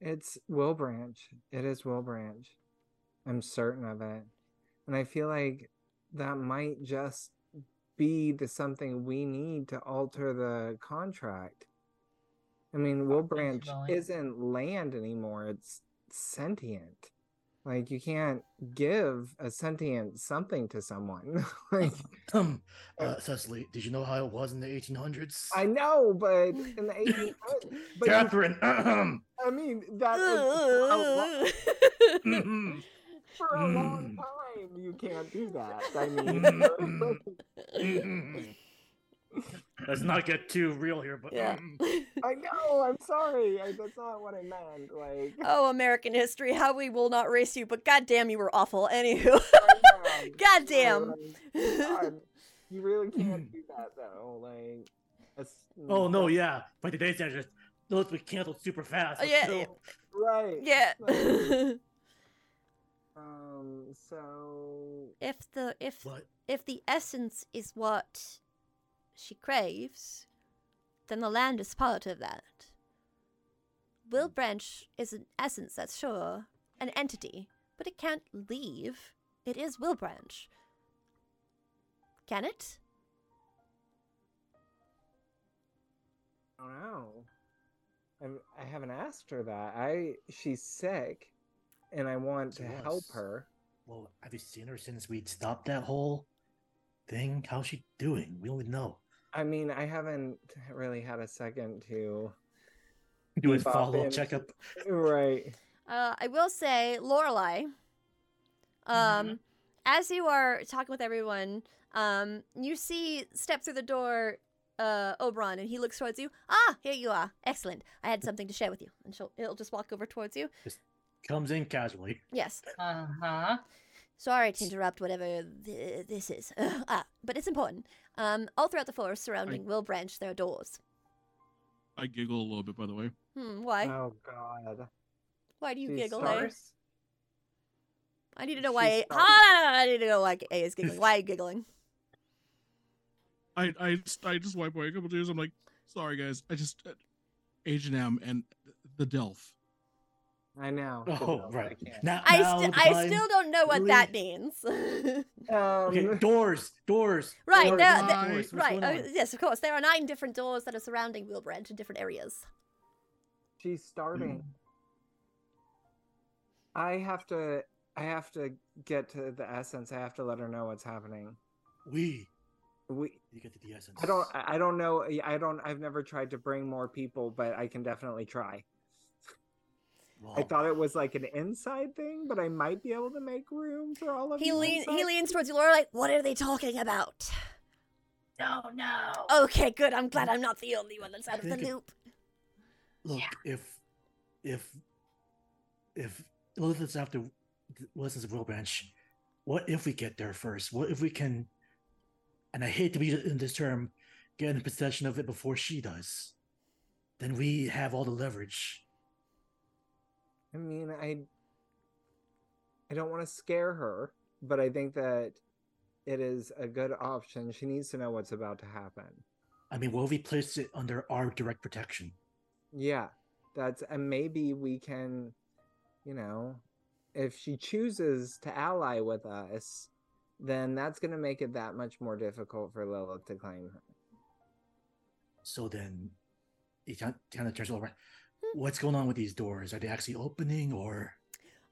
It's Wilbranch. It is Wilbranch. I'm certain of it. And I feel like that might just be the something we need to alter the contract. I mean, Wilbranch isn't land anymore, it's sentient. Like you can't give a sentient something to someone. like Um, uh, Cecily, did you know how it was in the 1800s? I know, but in the 1800s, but you- Catherine, ahem, I mean that is how long- mhm, for a long Mm. time you can't do that. I mean, Mm. mhm. Let's not get too real here, but Yeah. mm, I know. I'm sorry. I, that's not what I meant. Like, oh, American history, how we will not race you, but goddamn, you were awful. Anywho. I know. Goddamn. God, you really can't do that though. Like, that's, oh no, yeah, but today's just those were canceled super fast. Oh, yeah, still, yeah. right. yeah. Um. So. if the if what? if the essence is what she craves, then the land is part of that. Wilbranch hmm. is an essence, that's sure, an entity, but it can't leave. It is Wilbranch. Can it? I don't know. I'm, I haven't asked her that. I she's sick, and I want to She help her. well, have you seen her since we stopped that whole thing? How's she doing? We don't know. I mean, I haven't really had a second to. Do a Keep up follow up checkup. Right. Uh, I will say, Lorelei. Um, as you are talking with everyone, um, you see step through the door, uh, Oberon, and he looks towards you. Ah, here you are. Excellent. I had something to share with you, and she'll it'll just walk over towards you. Just comes in casually. Yes. Uh huh. Sorry to interrupt whatever th- this is. ah, but it's important. Um, all throughout the forest surrounding Wilbranch, there are doors. I giggle a little bit, by the way. Hmm. Why? Oh God. why do you She giggle? A? starts- I need to know she why. A- starts- ah, I need to know why A is giggling. Why are you giggling? I I just, I just wipe away a couple tears. I'm like, sorry guys. I just uh, Agent M and the Delph. I know. Oh, but right. I. Now, I, now sti- the I still don't know what Really? that means. Um, Okay, doors, doors. right, doors, there, Why? there- doors, right. going Uh, yes, of course. There are nine different doors that are surrounding Wilbranch in different areas. she's starting. I have to. I have to get to the essence. I have to let her know what's happening. We. We. You get to the essence. I don't. I I don't know. I don't. I've never tried to bring more people, but I can definitely try. I thought it was like an inside thing, but I might be able to make room for all of He you. lean, he leans towards you, Laura, like, what are they talking about? No, no. Okay, good. I'm glad I'm not the only one that's out of the it- loop. look, if, if, if Lilith's after listens to Wilbranch, what if we get there first? What if we can? And I hate to be in this term, get in possession of it before she does. Then we have all the leverage. I mean, I. I don't want to scare her, but I think that it is a good option. She needs to know what's about to happen. I mean, if we place it under our direct protection? Yeah, that's and maybe we can, you know, if she chooses to ally with us, then that's going to make it that much more difficult for Lilith to claim her. So then, he kind of turns over. What's going on with these doors? Are they actually opening, or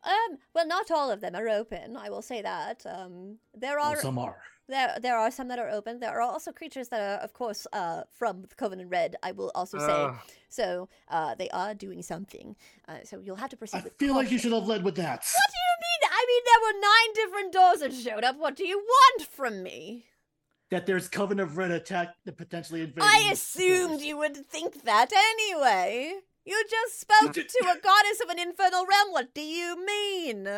Um, well, not all of them are open. I will say that. Um, there well, are some are? there there are some that are open. There are also creatures that are, of course, uh, from the Covenant Red. I will also say. Ugh, So, uh, they are doing something. Uh, so you'll have to proceed. I with feel like you should have led with that. What do you mean? I mean, there were nine different doors that showed up. What do you want from me? That there's Covenant of Red attack that potentially invading. I assumed doors. you would think that anyway. You just spoke Did- to a goddess of an infernal realm. What do you mean?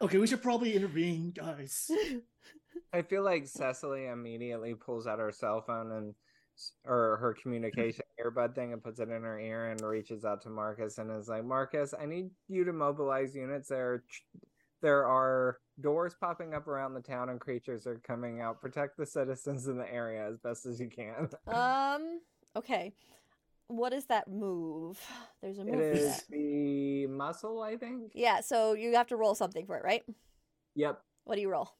Okay, we should probably intervene, guys. I feel like Cecily immediately pulls out her cell phone and or her communication earbud thing and puts it in her ear and reaches out to Marcus and is like, "Marcus, I need you to mobilize units. There, are there are doors popping up around the town and creatures are coming out. Protect the citizens in the area as best as you can." Um. Okay. What is that move? There's a move. It for is that. the muscle, I think. Yeah. So you have to roll something for it, right? Yep, What do you roll?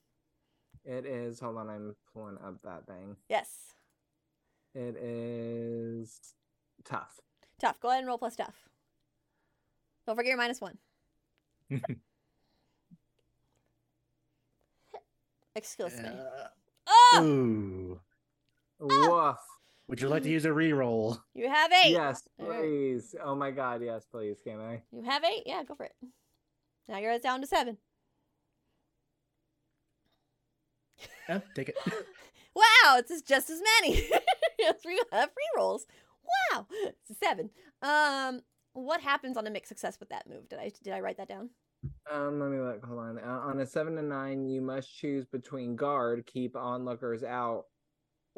it is. Hold on, I'm pulling up that thing. Yes. It is tough. Tough. Go ahead and roll plus tough. Don't forget your minus one. Excuse me. Uh, Oh, ooh. Woof. Would you like to use a reroll? you have eight. Yes, Alright. please. Oh my god, yes, please. Can I? You have eight. Yeah, go for it. Now you're down to seven. Yeah, take it. Wow, it's just- just as many. yes, we have free rolls. Wow, it's seven. Um, what happens on a mixed success with that move? Did I did I write that down? Um, let me look. Hold on. Uh, on a seven to nine, you must choose between guard, keep onlookers out,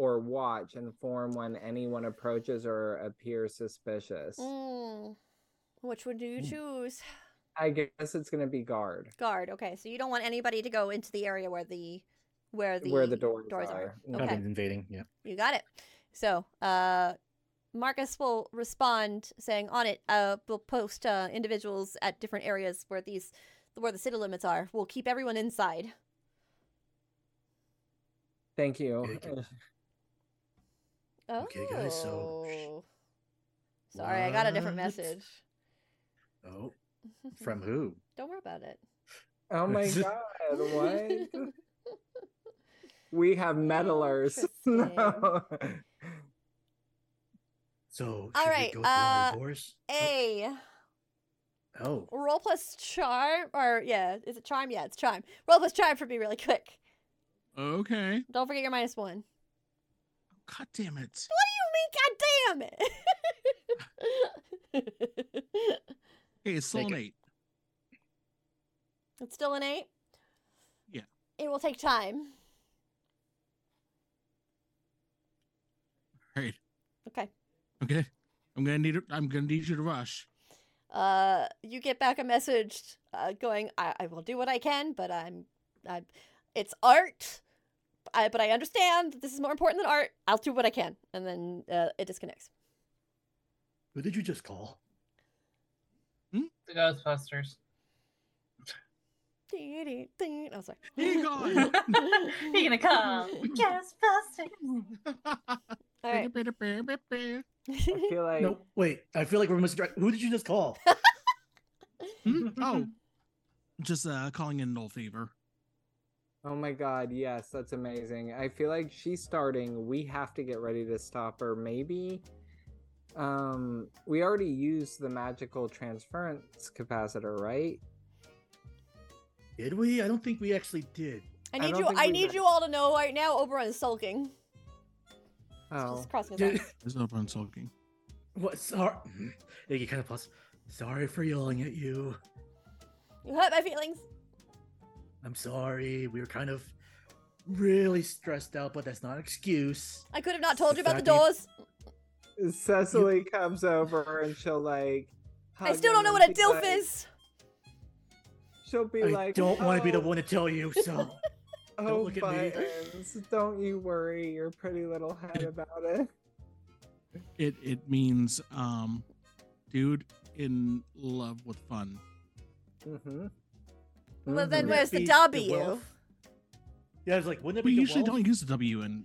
or watch, and form when anyone approaches or appears suspicious. Mm. Which one do you Mm. choose? I guess it's gonna be guard, Guard. Okay, so you don't want anybody to go into the area where the where the where the doors, doors are. are. Okay. Invading. Yeah. You got it. So, uh, Marcus will respond saying on it, uh, we'll post uh, individuals at different areas where these where the city limits are. We'll keep everyone inside. Thank you. Okay. Oh. Okay, guys, so- Sorry, I got a different message. Oh, from who? Don't worry about it. Oh my god, what? We have meddlers. no. So, all right, we go through our uh, doors? A Oh, roll plus charm, or yeah, is it charm? Yeah, it's charm. Roll plus charm for me, really quick. Okay. Don't forget your minus one. God damn it. What do you mean? God damn it! Hey, it's still Take an it. eight. it's still an eight. Yeah. It will take time. Right. Okay. Okay. I'm gonna need. I'm gonna need you to rush. Uh, you get back a message uh, going, I, I will do what I can, but I'm, I'm, it's art. I, but I understand that this is more important than art. I'll do what I can, and then uh, it disconnects. who did you just call? The Ghostbusters. Oh, sorry. Egon! You're gonna come. Ghostbusters. All right. I feel like No, wait. I feel like we're missing. Who did you just call? Hmm? Oh, just uh, calling in null fever. Oh my god, yes, that's amazing. I feel like she's starting. We have to get ready to stop her. Maybe um we already used the magical transference capacitor, right? Did we? I don't think we actually did. I I need don't you. I need met. you all to know right now. Oberon is sulking. Oh. Just crossing his Did, arms. There's no one sulking. what? Sorry. Iggy kind of plus. Sorry for yelling at you. You hurt my feelings. I'm sorry. We were kind of really stressed out, but that's not an excuse. I could have not told you about the doors. Cecily comes over and she'll like I still don't know what a be dilf like- is. She'll be I like, don't want to be the "Oh, one to tell you, so. Oh, look at me." buttons, don't you worry your pretty little head about it. It it means um, dude in love with fun. Mm-hmm. Well, then Wouldn't where's the W? wealth? Yeah, I was like, wouldn't it We be the usually wealth? don't use the W in.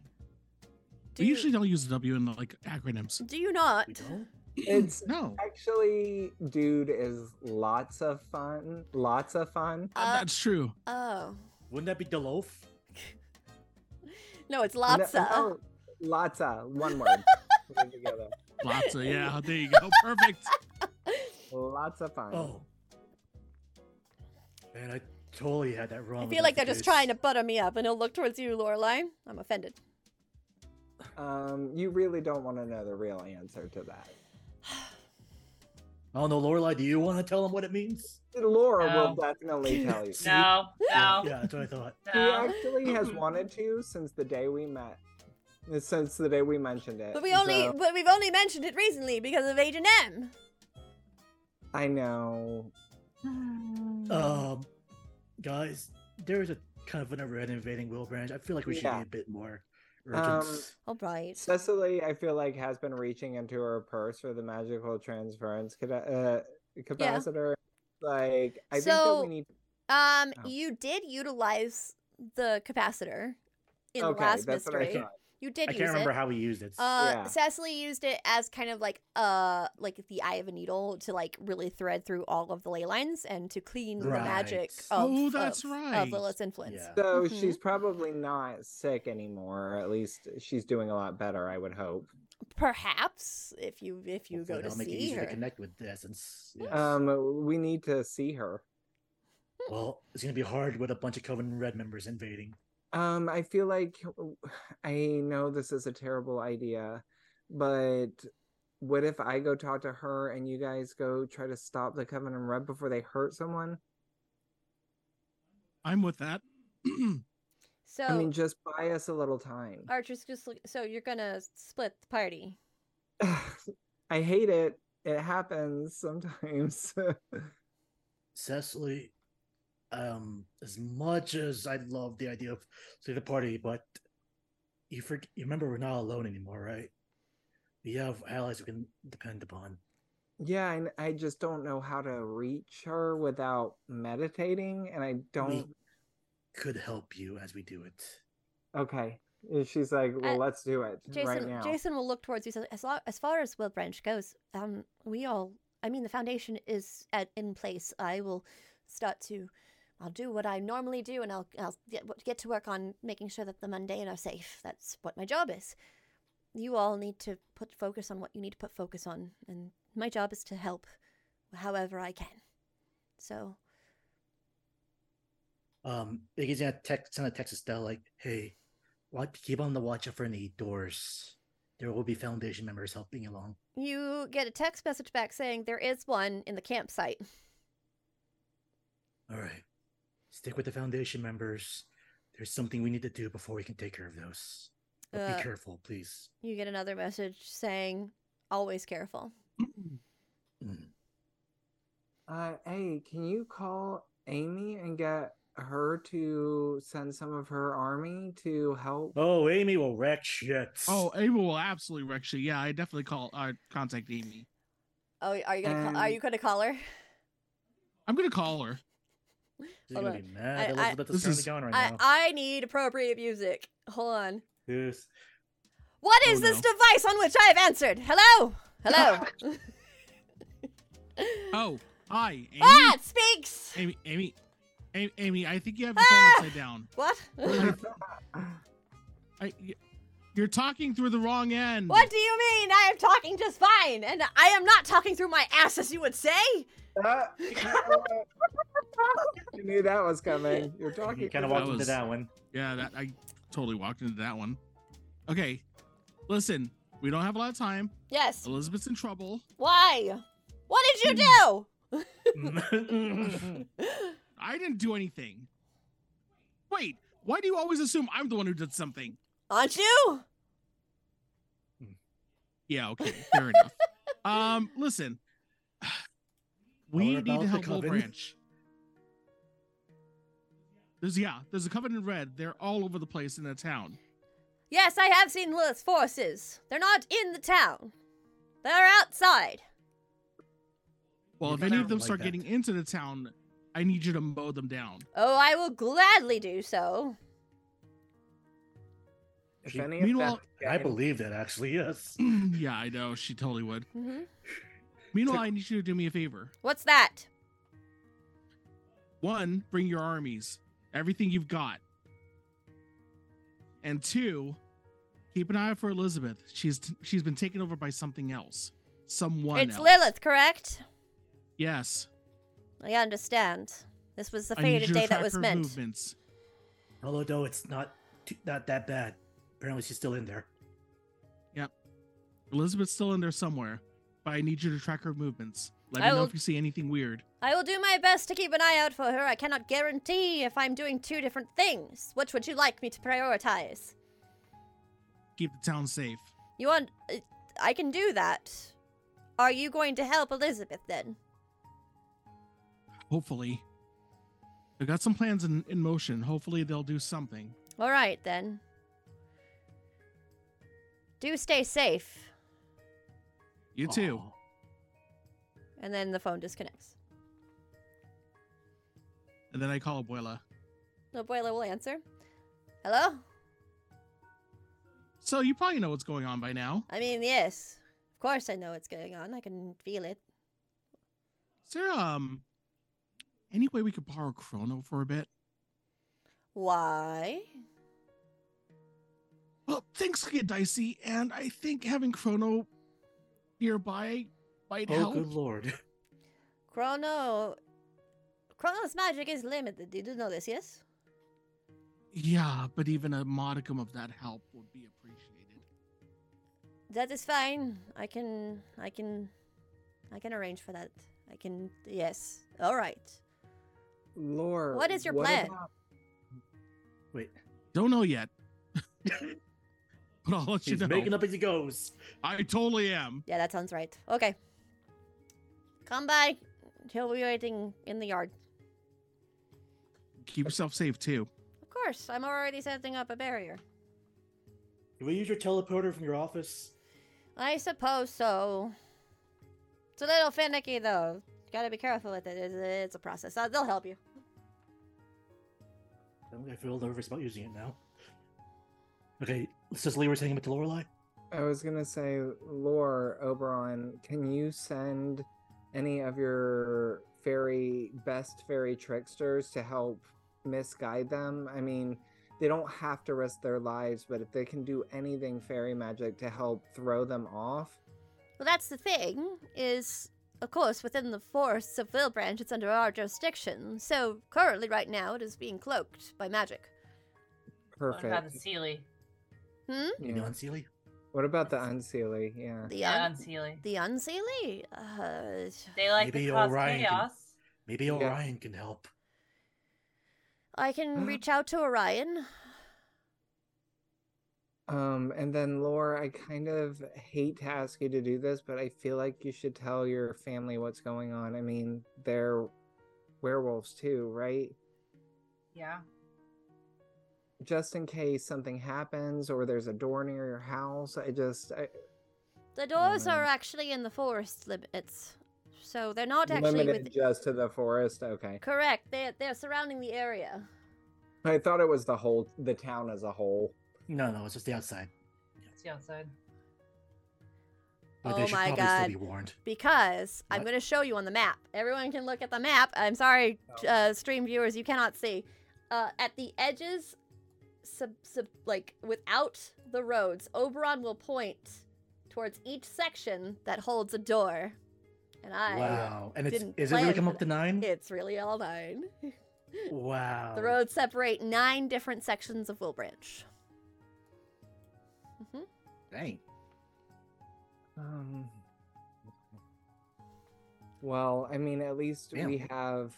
Do we you- usually don't use the W in like acronyms. Do you not? It's No, actually, dude, is lots of fun. Lots of fun. uh, that's true. Oh. Wouldn't that be the loaf? No, it's No- Lotsa. no, lots of one word. Put together. Lots of yeah. There you go. Perfect. Lots of fun. Oh. Man, I totally had that wrong. I feel like they're just trying to butter me up, and he'll look towards you, Lorelei. I'm offended. Um, you really don't want to know the real answer to that. Oh no, Lorelei, do you want to tell them what it means? Laura No. will definitely tell you. See? No, no, Yeah, that's what I thought. He no. actually has wanted to since the day we met. Since the day we mentioned it. But we only, so- but we've only mentioned it recently because of Agent M. I know. Um, guys, there is a kind of an red invading Wilbranch. I feel like we should Yeah. be a bit more urgent. Um, All right. Cecily, I feel like has been reaching into her purse for the magical transference capa- uh, capacitor. Like, I think that we need. Um, Oh. you did utilize the capacitor in the last that's what I mystery. Thought. You did I can't remember it. how we used it. Uh, Yeah. Cecily used it as kind of like uh like the eye of a needle to like really thread through all of the ley lines and to clean the magic of, Oh, that's of, right. of Lilith's influence. Yeah. So Mhm. she's probably not sick anymore. Or at least she's doing a lot better. I would hope. Perhaps if you if you Hopefully go to that'll make it see easier her. to connect with the essence. Yes. Um, we need to see her. well, it's gonna be hard with a bunch of Coven Red members invading. Um, I feel like I know this is a terrible idea, but what if I go talk to her and you guys go try to stop the Covenant Red before they hurt someone? I'm with that. So I mean, just buy us a little time. Archer's just look, so you're gonna split the party. I hate it. It happens sometimes. Cecily, um, as much as I love the idea of say the party, but you forget you remember we're not alone anymore, right? We have allies we can depend upon. yeah, and I just don't know how to reach her without meditating, and I don't. Could help you as we do it. Okay. And She's like, well, Uh, let's do it Jason right now. Jason will look towards you. Says, as, lo- as far as Wilbranch goes, um, we all. I mean, the foundation is at in place. I will start to. I'll do what I normally do, and I'll I'll get get to work on making sure that the mundane are safe. That's what my job is. You all need to put focus on what you need to put focus on, and my job is to help, however I can. So Um, Iggy's gonna text send a text to Stella like, "Hey, what? Keep on the watch out for any doors. There will be Foundation members helping along." you get a text message back saying there is one in the campsite. All right, stick with the Foundation members. There's something we need to do before we can take care of those. But Uh, be careful, please. You get another message saying, "Always careful." Mm. Uh, hey, can you call Amy and get her to send some of her army to help? Oh, Amy will wreck shit. oh, Amy will absolutely wreck shit. Yeah, I definitely call. Uh, contact Amy. Oh, are you gonna call, are you gonna call her? I'm gonna call her. She's gonna on. be mad. I- I- Elizabeth This is currently is- going right I now. I need appropriate music. Hold on. Yes. What Oh, this no. device on which I have answered? Hello, hello. Oh, hi, Amy. ah, it speaks. Amy, Amy, Amy, Amy, I think you have the phone Ah! upside down. What? I, y- you're talking through the wrong end. what do you mean? I am talking just fine, and I am not talking through my ass, as you would say. Ah, you knew that was coming. You're talking. You kind of That walked into was- that one. Yeah, that I totally walked into that one. Okay, listen, we don't have a lot of time. Yes. Elizabeth's in trouble. Why? What did you do? I didn't do anything. Wait, why do you always assume I'm the one who did something? Aren't you? Yeah, okay, fair enough. Um, listen, we need to help Will coven? Branch. There's yeah, there's a Covenant Red. They're all over the place in the town. Yes, I have seen Lilith's forces. They're not in the town. They're outside. Well, You if any of them like start that. getting into the town, I need you to mow them down. Oh, I will gladly do so. If She- any of meanwhile, that I believe that actually, yes. yeah, I know she totally would. hmm Meanwhile, I need you to do me a favor. What's that? One, bring your armies, everything you've got. And two, keep an eye out for Elizabeth. She's she's been taken over by something else. Someone it's else. Lilith, correct? Yes. I understand. This was the I need fated you to day that track was her meant. movements. Although it's not too, not that bad. Apparently, she's still in there. Yep. Elizabeth's still in there somewhere, but I need you to track her movements. Let I me know will- if you see anything weird. I will do my best to keep an eye out for her. I cannot guarantee if I'm doing two different things. Which would you like me to prioritize? Keep the town safe. You want. I can do that. Are you going to help Elizabeth then? Hopefully. I've got some plans in, in motion. Hopefully they'll do something. All right then. Do stay safe. You too. Aw. And then the phone disconnects. And then I call Abuela. Boiler will answer. Hello? So you probably know what's going on by now. I mean, yes. Of course I know what's going on. I can feel it. Is there um any way we could borrow Chrono for a bit? Why? Well, things get dicey, and I think having Chrono nearby might Oh, help. good lord. Chrono. Chrono's magic is limited. You do know this, yes? Yeah, but even a modicum of that help would be appreciated. That is fine. I can, I can, I can arrange for that. I can, yes. All right. Lore. What is your plan? about- Wait, Don't know yet, but I'll let you he's know. making up as he goes. I totally am. Yeah, that sounds right. Okay. Come by. He'll be waiting in the yard. Keep yourself safe too. Of course, I'm already setting up a barrier. Can we use your teleporter from your office? I suppose so. It's a little finicky, though. You Gotta be careful with it. It's, it's a process. Uh, they'll help you. I feel nervous about using it now. Okay, says Lee, we're sending him to Lorelei. I was gonna say, Lore Oberon, can you send any of your fairy best fairy tricksters to help misguide them? I mean, they don't have to risk their lives, but if they can do anything fairy magic to help throw them off, Well, that's the thing, is, of course, within the forests of Wilbranch, it's under our jurisdiction. So, currently, right now, it is being cloaked by magic. What about perfect. the Seelie? Hmm? You Yeah. know, Unseelie? What about the unseelie? Yeah. The, Yeah, un- Unseelie. the Unseelie? Uh, They like Maybe to cause Orion can- chaos. Maybe Yeah. Orion can help. I can reach out to Orion. Um, and then Lore, I kind of hate to ask you to do this, but I feel like you should tell your family what's going on. I mean, they're werewolves too, right? Yeah. Just in case something happens or there's a door near your house. I just I, The doors no. are actually in the forest limits. So, they're not actually limited with. just to the forest. Okay. Correct. They're, they're surrounding the area. I thought it was the whole the town as a whole. No, no, it's just the outside. It's the outside. But Oh my God. still be warned. because I'm going to show you on the map. Everyone can look at the map. I'm sorry, Oh. uh, stream viewers, you cannot see. Uh, at the edges, sub, sub, like without the roads, Oberon will point towards each section that holds a door. And I, Wow. And it's didn't is it really plan come up to nine? it's really all nine. wow. The roads separate nine different sections of Wilbranch. hmm Dang. Um Well, I mean, at least Damn. we have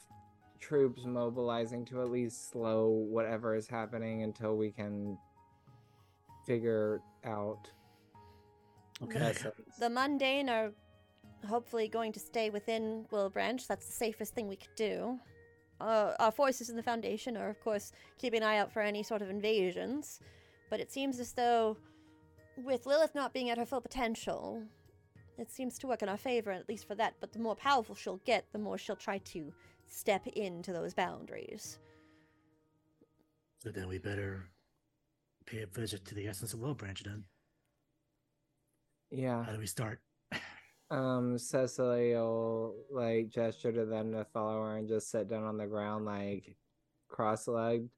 troops mobilizing to at least slow whatever is happening until we can figure out Okay. essence. The mundane are hopefully going to stay within Wilbranch. That's the safest thing we could do. Uh, our forces in the Foundation are, of course, keeping an eye out for any sort of invasions. But it seems as though, with Lilith not being at her full potential, it seems to work in our favor, at least for that. But the more powerful she'll get, the more she'll try to step into those boundaries. So then we better pay a visit to the essence of Wilbranch then. Yeah. How do we start? Um, Cecily will like gesture to them to follow her and just sit down on the ground, like cross-legged.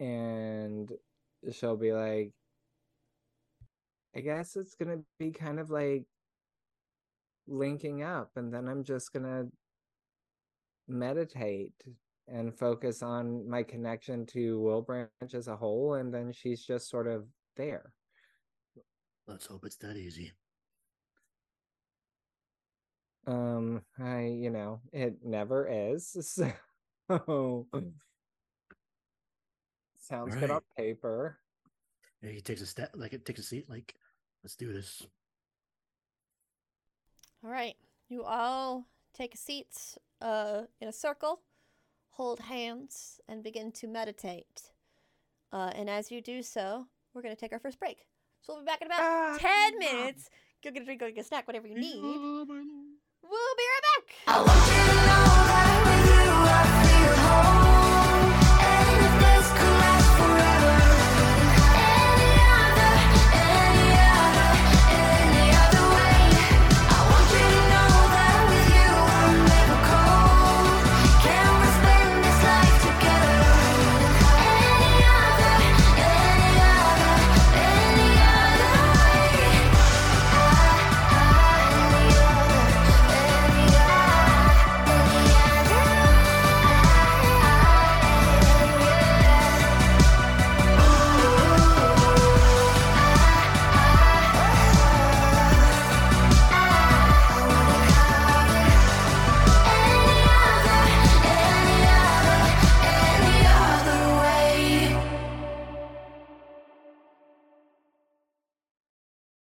And she'll be like, I guess it's gonna be kind of like linking up, and then I'm just gonna meditate and focus on my connection to Wilbranch as a whole, and then she's just sort of there. Let's hope it's that easy. Um, I, you know, it never is. So sounds good on paper. Yeah, he takes a step, like it takes a seat. Like, let's do this. All right, you all take a seat uh, in a circle, hold hands, and begin to meditate. Uh, and as you do so, we're going to take our first break. So we'll be back in about Ah, 10 minutes. Go get a drink, go get a snack, whatever you need. Yeah. We'll be right back.